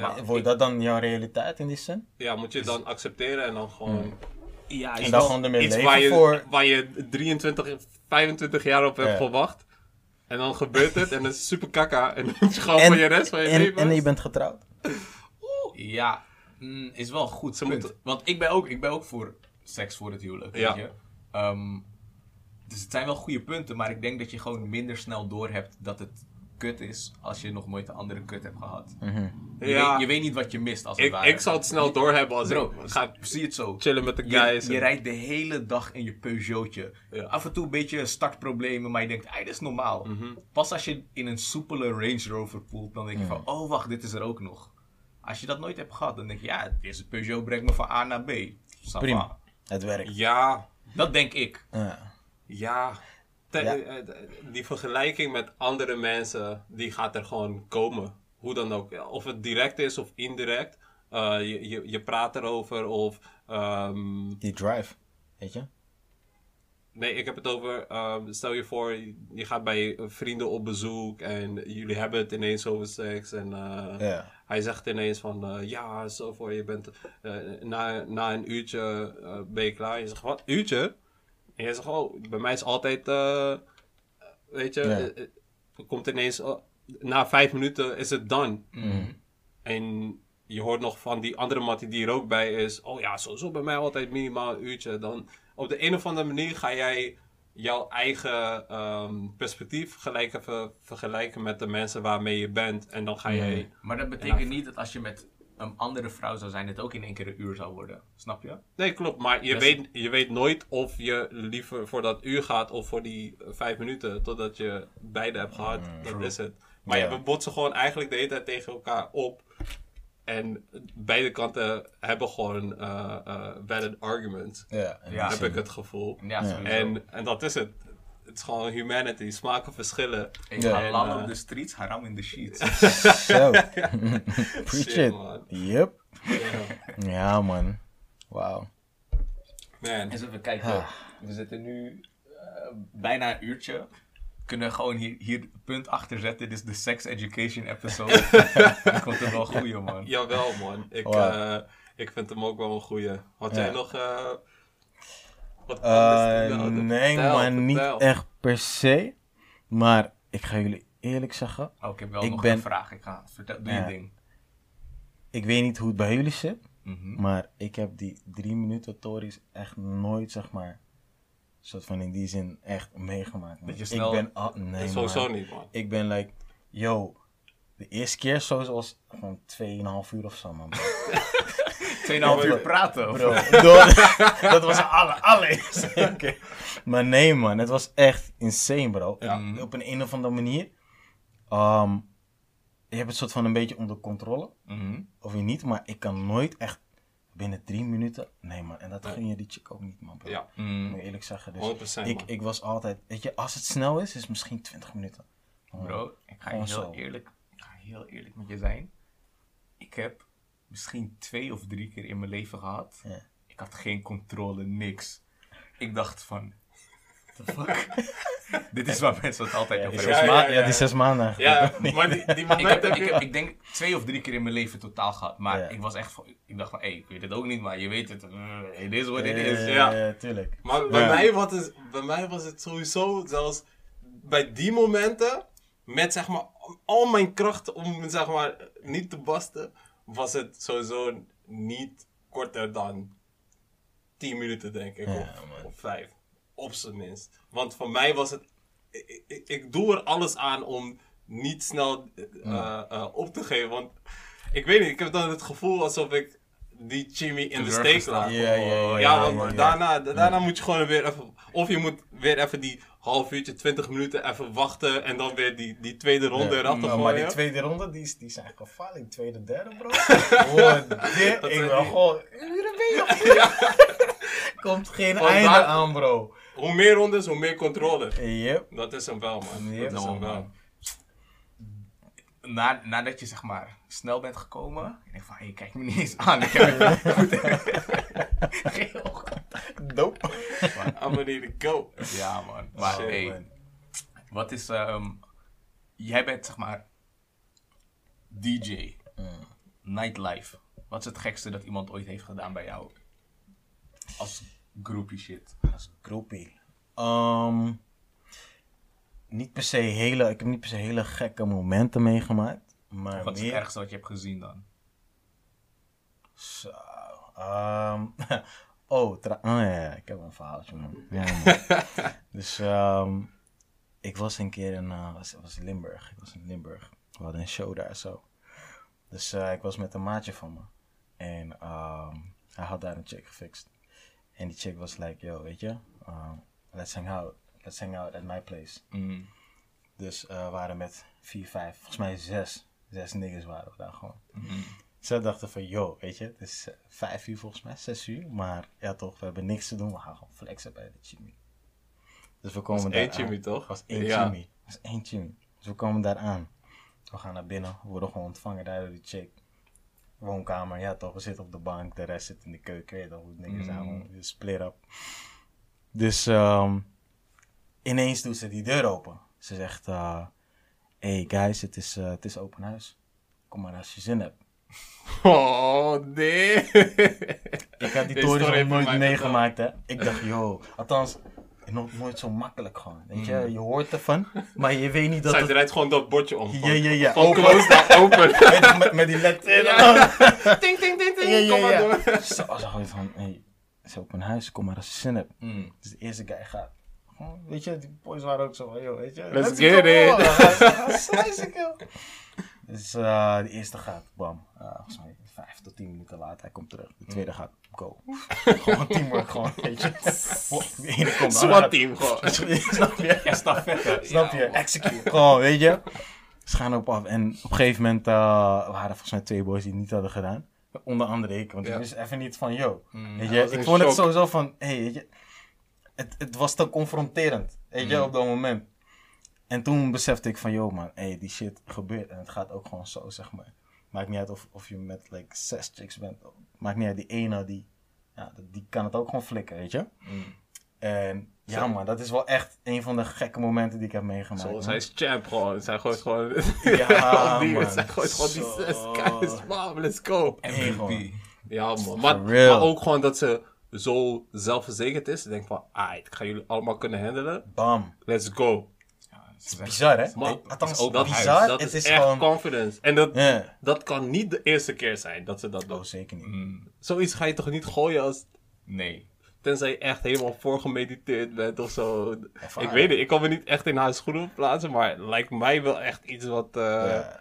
Speaker 2: Ja.
Speaker 3: Wordt dat dan jouw realiteit in die zin?
Speaker 2: Ja, moet je dan accepteren en dan gewoon
Speaker 1: Ja,
Speaker 3: En dan gewoon ermee
Speaker 2: iets
Speaker 3: leven
Speaker 2: waar je,
Speaker 3: voor...
Speaker 2: waar je 23, 25 jaar op hebt
Speaker 3: Ja.
Speaker 2: gewacht. En dan gebeurt het en het is super kaka. En dan je gewoon
Speaker 3: En,
Speaker 2: voor je rest van je
Speaker 3: en,
Speaker 2: leven.
Speaker 3: en je bent getrouwd.
Speaker 1: Ja, mm, is wel goed
Speaker 2: Ze
Speaker 1: punt.
Speaker 2: moeten-
Speaker 1: Want ik ben, ook, ik ben ook voor seks voor het huwelijk,
Speaker 2: Ja.
Speaker 1: weet je. Ehm, dus het zijn wel goede punten, maar ik denk dat je gewoon minder snel doorhebt dat het kut is als je nog nooit een andere kut hebt gehad.
Speaker 3: Mhm.
Speaker 1: Je,
Speaker 2: Ja.
Speaker 1: weet, je weet niet wat je mist als het
Speaker 2: ik,
Speaker 1: ware.
Speaker 2: ik zal het snel doorhebben als
Speaker 1: Bro,
Speaker 2: ik ga
Speaker 1: zie het zo.
Speaker 2: chillen met de guys.
Speaker 1: je
Speaker 2: en-
Speaker 1: rijdt de hele dag in je Peugeotje.
Speaker 2: Ja.
Speaker 1: Af en toe een beetje startproblemen, maar je denkt, "Ai, dat is normaal. Pas als je in een soepele Range Rover poelt, dan denk je van, oh wacht, dit is er ook nog. Als je dat nooit hebt gehad, dan denk je, ja, deze Peugeot brengt me van A naar B.
Speaker 3: Prima. Het werkt.
Speaker 2: Ja,
Speaker 1: Dat denk ik.
Speaker 3: Ja.
Speaker 2: ja. Te-
Speaker 3: Ja.
Speaker 2: eh, Die vergelijking met andere mensen, die gaat er gewoon komen. Hoe dan ook. Of het direct is of indirect. Eh, je, je, je praat erover of... ehm,
Speaker 3: Die drive. Weet je?
Speaker 2: Nee, ik heb het over, ehm, stel je voor, je gaat bij vrienden op bezoek en jullie hebben het ineens over seks en eh,
Speaker 3: Ja.
Speaker 2: Hij zegt ineens van, eh, ja, zo voor, je bent, eh, na, na een uurtje eh, ben je klaar. Je zegt, wat, uurtje? En je zegt, oh, bij mij is altijd, weet je,
Speaker 3: Ja.
Speaker 2: komt ineens, oh, na vijf minuten is het done.
Speaker 3: Mhm.
Speaker 2: En je hoort nog van die andere mattie die er ook bij is. Oh ja, sowieso bij mij altijd minimaal een uurtje. Dan op de een of andere manier ga jij jouw eigen ehm, perspectief gelijk even vergelijken met de mensen waarmee je bent. En dan ga jij...
Speaker 1: Maar dat betekent niet dat als je met een andere vrouw zou zijn, het ook in één keer een uur zou worden. Snap je?
Speaker 2: Nee, klopt. Maar je, weet, je weet nooit of je liever voor dat uur gaat of voor die eh, vijf minuten. Totdat je beide hebt gehad. dat is het. Maar
Speaker 3: Ja.
Speaker 2: we botsen gewoon eigenlijk de hele tijd tegen elkaar op. En beide kanten hebben gewoon eh eh valid arguments.
Speaker 3: Ja.
Speaker 2: heb ik het gevoel.
Speaker 1: Ja,
Speaker 3: Ja.
Speaker 1: sowieso.
Speaker 2: En, en dat is het. Het is gewoon humanity. Smaken verschillen.
Speaker 1: Ik halal
Speaker 2: En,
Speaker 1: op de streets, haram in de sheets.
Speaker 3: Zo. Preach
Speaker 2: Shit,
Speaker 3: it.
Speaker 2: man.
Speaker 3: Yep.
Speaker 2: Ja.
Speaker 3: Ja, man. Wauw.
Speaker 2: Man.
Speaker 1: Eens even kijken.
Speaker 3: Ah.
Speaker 1: We zitten nu eh, bijna een uurtje. Kunnen gewoon hier, hier punt achter zetten. Dit is de sex education episode. Dat komt er wel goeie, man.
Speaker 2: Jawel, man. Ik,
Speaker 3: Wow.
Speaker 2: eh, ik vind hem ook wel een goeie. Had
Speaker 3: Ja.
Speaker 2: jij nog... eh wat melden?
Speaker 3: nee, man, niet echt per se. Maar ik ga jullie eerlijk zeggen.
Speaker 1: Oh, ik heb wel
Speaker 3: Ik
Speaker 1: nog
Speaker 3: ben-
Speaker 1: een vraag. Ik ga, vertel, doe je ding.
Speaker 3: Ik weet niet hoe het bij jullie zit.
Speaker 1: Mhm.
Speaker 3: Maar ik heb die drie minuten tories echt nooit, zeg maar. Soort van in die zin echt meegemaakt. man.
Speaker 1: Dat je snel-
Speaker 3: Ik ben nee,
Speaker 2: sowieso
Speaker 3: man.
Speaker 2: niet, man.
Speaker 3: Ik ben like, yo. De eerste keer sowieso was gewoon 2,5 uur of zo, man. bro.
Speaker 1: 2,5 uur praten. Of?
Speaker 3: Bro, door- dat was alle, allereerste. Oké. Maar nee, man, het was echt insane, bro.
Speaker 2: Ja.
Speaker 3: Op een, een of andere manier. ehm, je hebt het soort van een beetje onder controle.
Speaker 1: Mhm.
Speaker 3: Of je niet, maar ik kan nooit echt binnen drie minuten. Nee, man, en dat
Speaker 2: Nee.
Speaker 3: ging je die chick ook niet, man. Bro.
Speaker 2: Ja,
Speaker 1: Mm.
Speaker 3: Moet ik eerlijk zeggen. Dus
Speaker 2: 100%
Speaker 3: ik,
Speaker 2: man.
Speaker 3: ik was altijd, weet je, als het snel is, is het misschien 20 minuten.
Speaker 1: Bro, ik ga, je heel
Speaker 3: zo.
Speaker 1: eerlijk, ik ga heel eerlijk met je zijn. Ik heb misschien twee of drie keer in mijn leven gehad.
Speaker 3: Ja.
Speaker 1: Ik had geen controle, niks. Ik dacht van, the fuck? Dit is waar mensen het altijd over hebben.
Speaker 3: zes,
Speaker 2: ja, ja,
Speaker 3: ja, die zes maanden.
Speaker 2: Ja, maar die, die
Speaker 1: Ik heb, ik, heb, ik denk twee of drie keer in mijn leven totaal gehad. Maar
Speaker 3: Ja.
Speaker 1: ik was echt van, ik dacht van, hé, ik weet het ook niet, maar je weet het. Het is wat het is.
Speaker 2: ja.
Speaker 3: ja, tuurlijk.
Speaker 2: Maar bij, mij was het, bij mij was het sowieso zelfs bij die momenten, met zeg maar al mijn krachten om zeg maar niet te basten, was het sowieso niet korter dan 10 minuten denk ik,
Speaker 3: Ja,
Speaker 2: of, 5. Op zijn minst. Want voor mij was het, ik, ik, ik doe er alles aan om niet snel eh, eh, op te geven. Want ik weet niet, ik heb dan het gevoel alsof ik die Jimmy in de steek laat.
Speaker 3: Ja, ja, ja.
Speaker 2: Ja, want daarna, daarna moet je gewoon weer even. Of je moet weer even die half uurtje, 20 minuten even wachten. En dan weer die, die tweede ronde
Speaker 3: Ja.
Speaker 2: eraf te
Speaker 3: Nou,
Speaker 2: gooien.
Speaker 3: maar die tweede ronde, die, is- die zijn gevaarlijk. Tweede, derde, bro. Wow, dit, ik
Speaker 2: die-
Speaker 3: gewoon uren. Komt geen
Speaker 2: Want
Speaker 3: einde
Speaker 2: daar-
Speaker 3: aan, bro.
Speaker 2: Hoe meer rondes, hoe meer controle.
Speaker 3: Yep.
Speaker 2: Dat is hem wel, man.
Speaker 3: Yep.
Speaker 2: Dat is hem
Speaker 1: No,
Speaker 2: wel.
Speaker 1: Na, nadat je zeg maar snel bent gekomen, ik denk van, hé, hey, kijk me niet eens aan. Ik heb Geen ogen.
Speaker 3: Dope.
Speaker 2: I'm ready to go.
Speaker 1: Ja, man. Maar
Speaker 2: Shit,
Speaker 1: hey,
Speaker 3: man.
Speaker 1: wat is, ehm jij bent zeg maar DJ. nightlife. Wat is het gekste dat iemand ooit heeft gedaan bij jou? Als groupie shit.
Speaker 3: Als groepie. Ehm, niet per se hele, ik heb niet per se hele gekke momenten meegemaakt. Maar
Speaker 1: Wat is het ergste wat je hebt gezien dan?
Speaker 3: Zo. ehm, oh, tra- oh ja, ja, ik heb een verhaaltje, man. Ja, man. dus ehm, ik was een keer in eh, was, was in Limburg. Ik was in Limburg. We hadden een show daar zo. Dus eh, ik was met een maatje van me. En hij had daar een chick gefixt. En die chick was like, yo, weet je, uh, let's hang out. Let's hang out at my place.
Speaker 1: Mm.
Speaker 3: Dus eh, we waren met vier, vijf, volgens mij zes. Zes niggas waren we daar gewoon.
Speaker 1: Mm.
Speaker 3: Ze dachten van, yo, weet je, het is eh, vijf uur volgens mij, zes uur. Maar ja toch, we hebben niks te doen. We gaan gewoon flexen bij de chimie. Dus we komen
Speaker 2: Was
Speaker 3: daar
Speaker 2: één
Speaker 3: aan.
Speaker 2: chimie, toch?
Speaker 3: was één
Speaker 2: Ja.
Speaker 3: chimie. was één chimie. Dus we komen daar aan. We gaan naar binnen. We worden gewoon ontvangen daar door die chick. Woonkamer, ja toch, we zitten op de bank. De rest zit in de keuken. Weet je hoe het dingen zijn.
Speaker 1: Mm.
Speaker 3: dus split up. Dus ehm, ineens doet ze die deur open. Ze zegt, eh hey guys, het is, eh, het is open huis. Kom maar als je zin hebt.
Speaker 2: Oh, nee.
Speaker 3: Ik had die toren nog nooit meegemaakt, hè. Ik dacht, yo, althans, nog nooit zo makkelijk gewoon. Weet je, je hoort ervan, maar je weet niet dat
Speaker 2: Zij
Speaker 3: het...
Speaker 2: draait gewoon dat bordje om.
Speaker 3: Ja, ja, ja.
Speaker 2: Van
Speaker 3: Open.
Speaker 2: close naar open.
Speaker 3: Met, met die letter.
Speaker 2: Ting, ting, ting, ting.
Speaker 3: Ja, ja,
Speaker 2: Kom maar
Speaker 3: ja.
Speaker 2: door.
Speaker 3: Zo, zo van, hey, het is op een huis, kom maar als je zin hebt.
Speaker 1: Mm.
Speaker 3: Dus de eerste guy gaat. Gewoon, weet je, die boys waren ook zo van, yo, weet je.
Speaker 2: Let's get it.
Speaker 3: kill. Dus eh, de eerste gaat, bam. Eh, volgens mij vijf tot tien minuten later, hij komt terug. De tweede gaat, go. gewoon teamwork, gewoon, weet je. De ene komt,
Speaker 2: SWAT team gewoon.
Speaker 3: Snap je?
Speaker 1: Estafette.
Speaker 3: Snap je? Execute. Gewoon, weet je. Ze gaan op af. En op een gegeven moment eh, waren er volgens mij twee boys die het niet hadden gedaan. Onder andere ik, want
Speaker 2: Ja.
Speaker 3: ik wist even niet van, yo.
Speaker 1: Mm.
Speaker 3: weet je, ik vond het sowieso van, hey, weet je. Het, het was te confronterend, weet je,
Speaker 1: Mm.
Speaker 3: op dat moment. En toen besefte ik van, yo man, hey, die shit gebeurt. En het gaat ook gewoon zo, zeg maar. Maakt niet uit of, of je met like zes chicks bent. Maakt niet uit, die ene, die, ja, die kan het ook gewoon flikken, weet je.
Speaker 1: Mm.
Speaker 3: En ja man, dat is wel echt een van de gekke momenten die ik heb meegemaakt.
Speaker 2: Zo,
Speaker 3: man.
Speaker 2: zij is champ gewoon. Zij gooit gewoon...
Speaker 3: Ja,
Speaker 2: die,
Speaker 3: man.
Speaker 2: Zij gooit gewoon die zes guys. Bam, let's go.
Speaker 1: MVP.
Speaker 2: Ja, man. Maar,
Speaker 3: real.
Speaker 2: maar ook gewoon dat ze zo zelfverzekerd is. Ze denkt van, ah, ik ga jullie allemaal kunnen handelen.
Speaker 3: Bam.
Speaker 2: Let's go.
Speaker 1: Is
Speaker 3: Bizar, hè?
Speaker 2: Maar-
Speaker 3: Althans,
Speaker 1: ook
Speaker 3: bizar.
Speaker 2: dat
Speaker 3: het
Speaker 2: is,
Speaker 3: is,
Speaker 2: echt
Speaker 3: gewoon...
Speaker 2: confidence. En dat, dat kan niet de eerste keer zijn dat ze dat
Speaker 3: Oh,
Speaker 2: doen.
Speaker 3: zeker niet.
Speaker 1: Mm.
Speaker 2: Zoiets ga je toch niet gooien als...
Speaker 1: Nee.
Speaker 2: Tenzij je echt helemaal voorgemediteerd bent of zo.
Speaker 3: Ervaren.
Speaker 2: Ik weet het, ik kan me niet echt in haar schoenen plaatsen. Maar het lijkt mij wel echt iets wat, eh,
Speaker 3: Ja.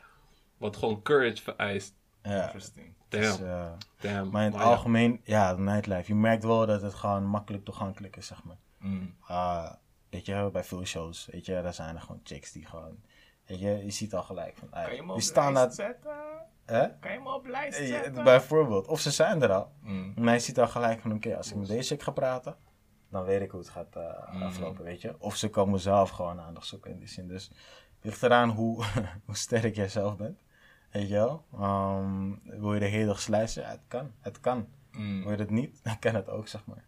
Speaker 2: wat gewoon courage vereist.
Speaker 3: ja.
Speaker 1: Interesting.
Speaker 2: Damn,
Speaker 3: Dus, eh,
Speaker 2: damn.
Speaker 3: maar in het algemeen, ja, de nightlife. Je merkt wel dat het gewoon makkelijk toegankelijk is, zeg maar.
Speaker 1: Mm.
Speaker 3: Ah, weet je, bij veel shows, weet je, daar zijn er gewoon chicks die gewoon... Weet je, je ziet al gelijk van,
Speaker 1: Kan je hem op
Speaker 3: staan
Speaker 1: lijst zetten?
Speaker 3: Hè?
Speaker 1: Kan je hem op lijst zetten?
Speaker 3: Bijvoorbeeld. Of ze zijn er al.
Speaker 1: Mm.
Speaker 3: Maar je ziet al gelijk van, oké, als ik met deze chick ga praten, dan weet ik hoe het gaat eh,
Speaker 1: Mm.
Speaker 3: aflopen, weet je. Of ze komen zelf gewoon aandacht zoeken in die zin. Dus het ligt eraan hoe, hoe sterk jij zelf bent. Weet je wel? Ehm, wil je de hele dag slijzen? Ja, het kan. Het kan.
Speaker 1: Mm.
Speaker 3: Wil je het niet? Dan kan het ook, zeg maar.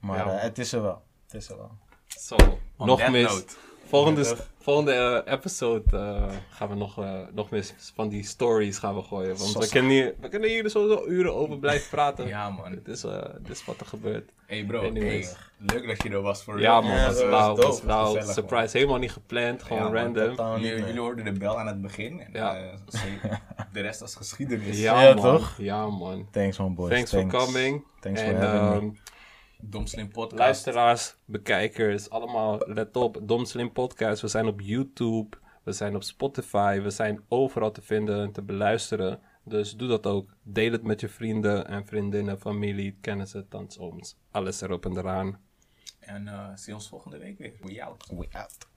Speaker 3: Maar
Speaker 2: Ja,
Speaker 3: eh, het is er wel. Het is er wel.
Speaker 2: Zo,
Speaker 1: On
Speaker 2: nog
Speaker 1: note.
Speaker 2: Volgende, volgende eh, episode eh, gaan we nog, eh, nog mis van die stories gaan we gooien. Want we kunnen, hier, we kunnen hier sowieso uren over blijven praten.
Speaker 1: Ja, man.
Speaker 2: Dit is, eh, dit is wat er gebeurt.
Speaker 1: Hey bro, hey, leuk dat je er was voor
Speaker 2: Ja man,
Speaker 3: Ja,
Speaker 2: was
Speaker 3: dat was
Speaker 2: was.
Speaker 3: Gezellig,
Speaker 2: Surprise, helemaal niet gepland. Gewoon
Speaker 1: Ja, man,
Speaker 2: random.
Speaker 1: Jullie, jullie hoorden de bel aan het begin. En,
Speaker 2: Ja.
Speaker 1: eh, de rest als geschiedenis.
Speaker 2: Ja,
Speaker 3: Ja,
Speaker 2: man.
Speaker 3: toch?
Speaker 2: Ja man.
Speaker 3: Thanks man, boys.
Speaker 2: Thanks for coming.
Speaker 3: Thanks
Speaker 2: en
Speaker 3: for having me.
Speaker 2: Ehm,
Speaker 1: Dom Slim Podcast.
Speaker 2: luisteraars, bekijkers, allemaal let op. Dom Slim Podcast. We zijn op YouTube. We zijn op Spotify. We zijn overal te vinden en te beluisteren. Dus doe dat ook. Deel het met je vrienden en vriendinnen, familie, kennissen, tanteooms. Alles erop en eraan.
Speaker 1: En eh zie ons volgende week weer. We out.
Speaker 3: We out.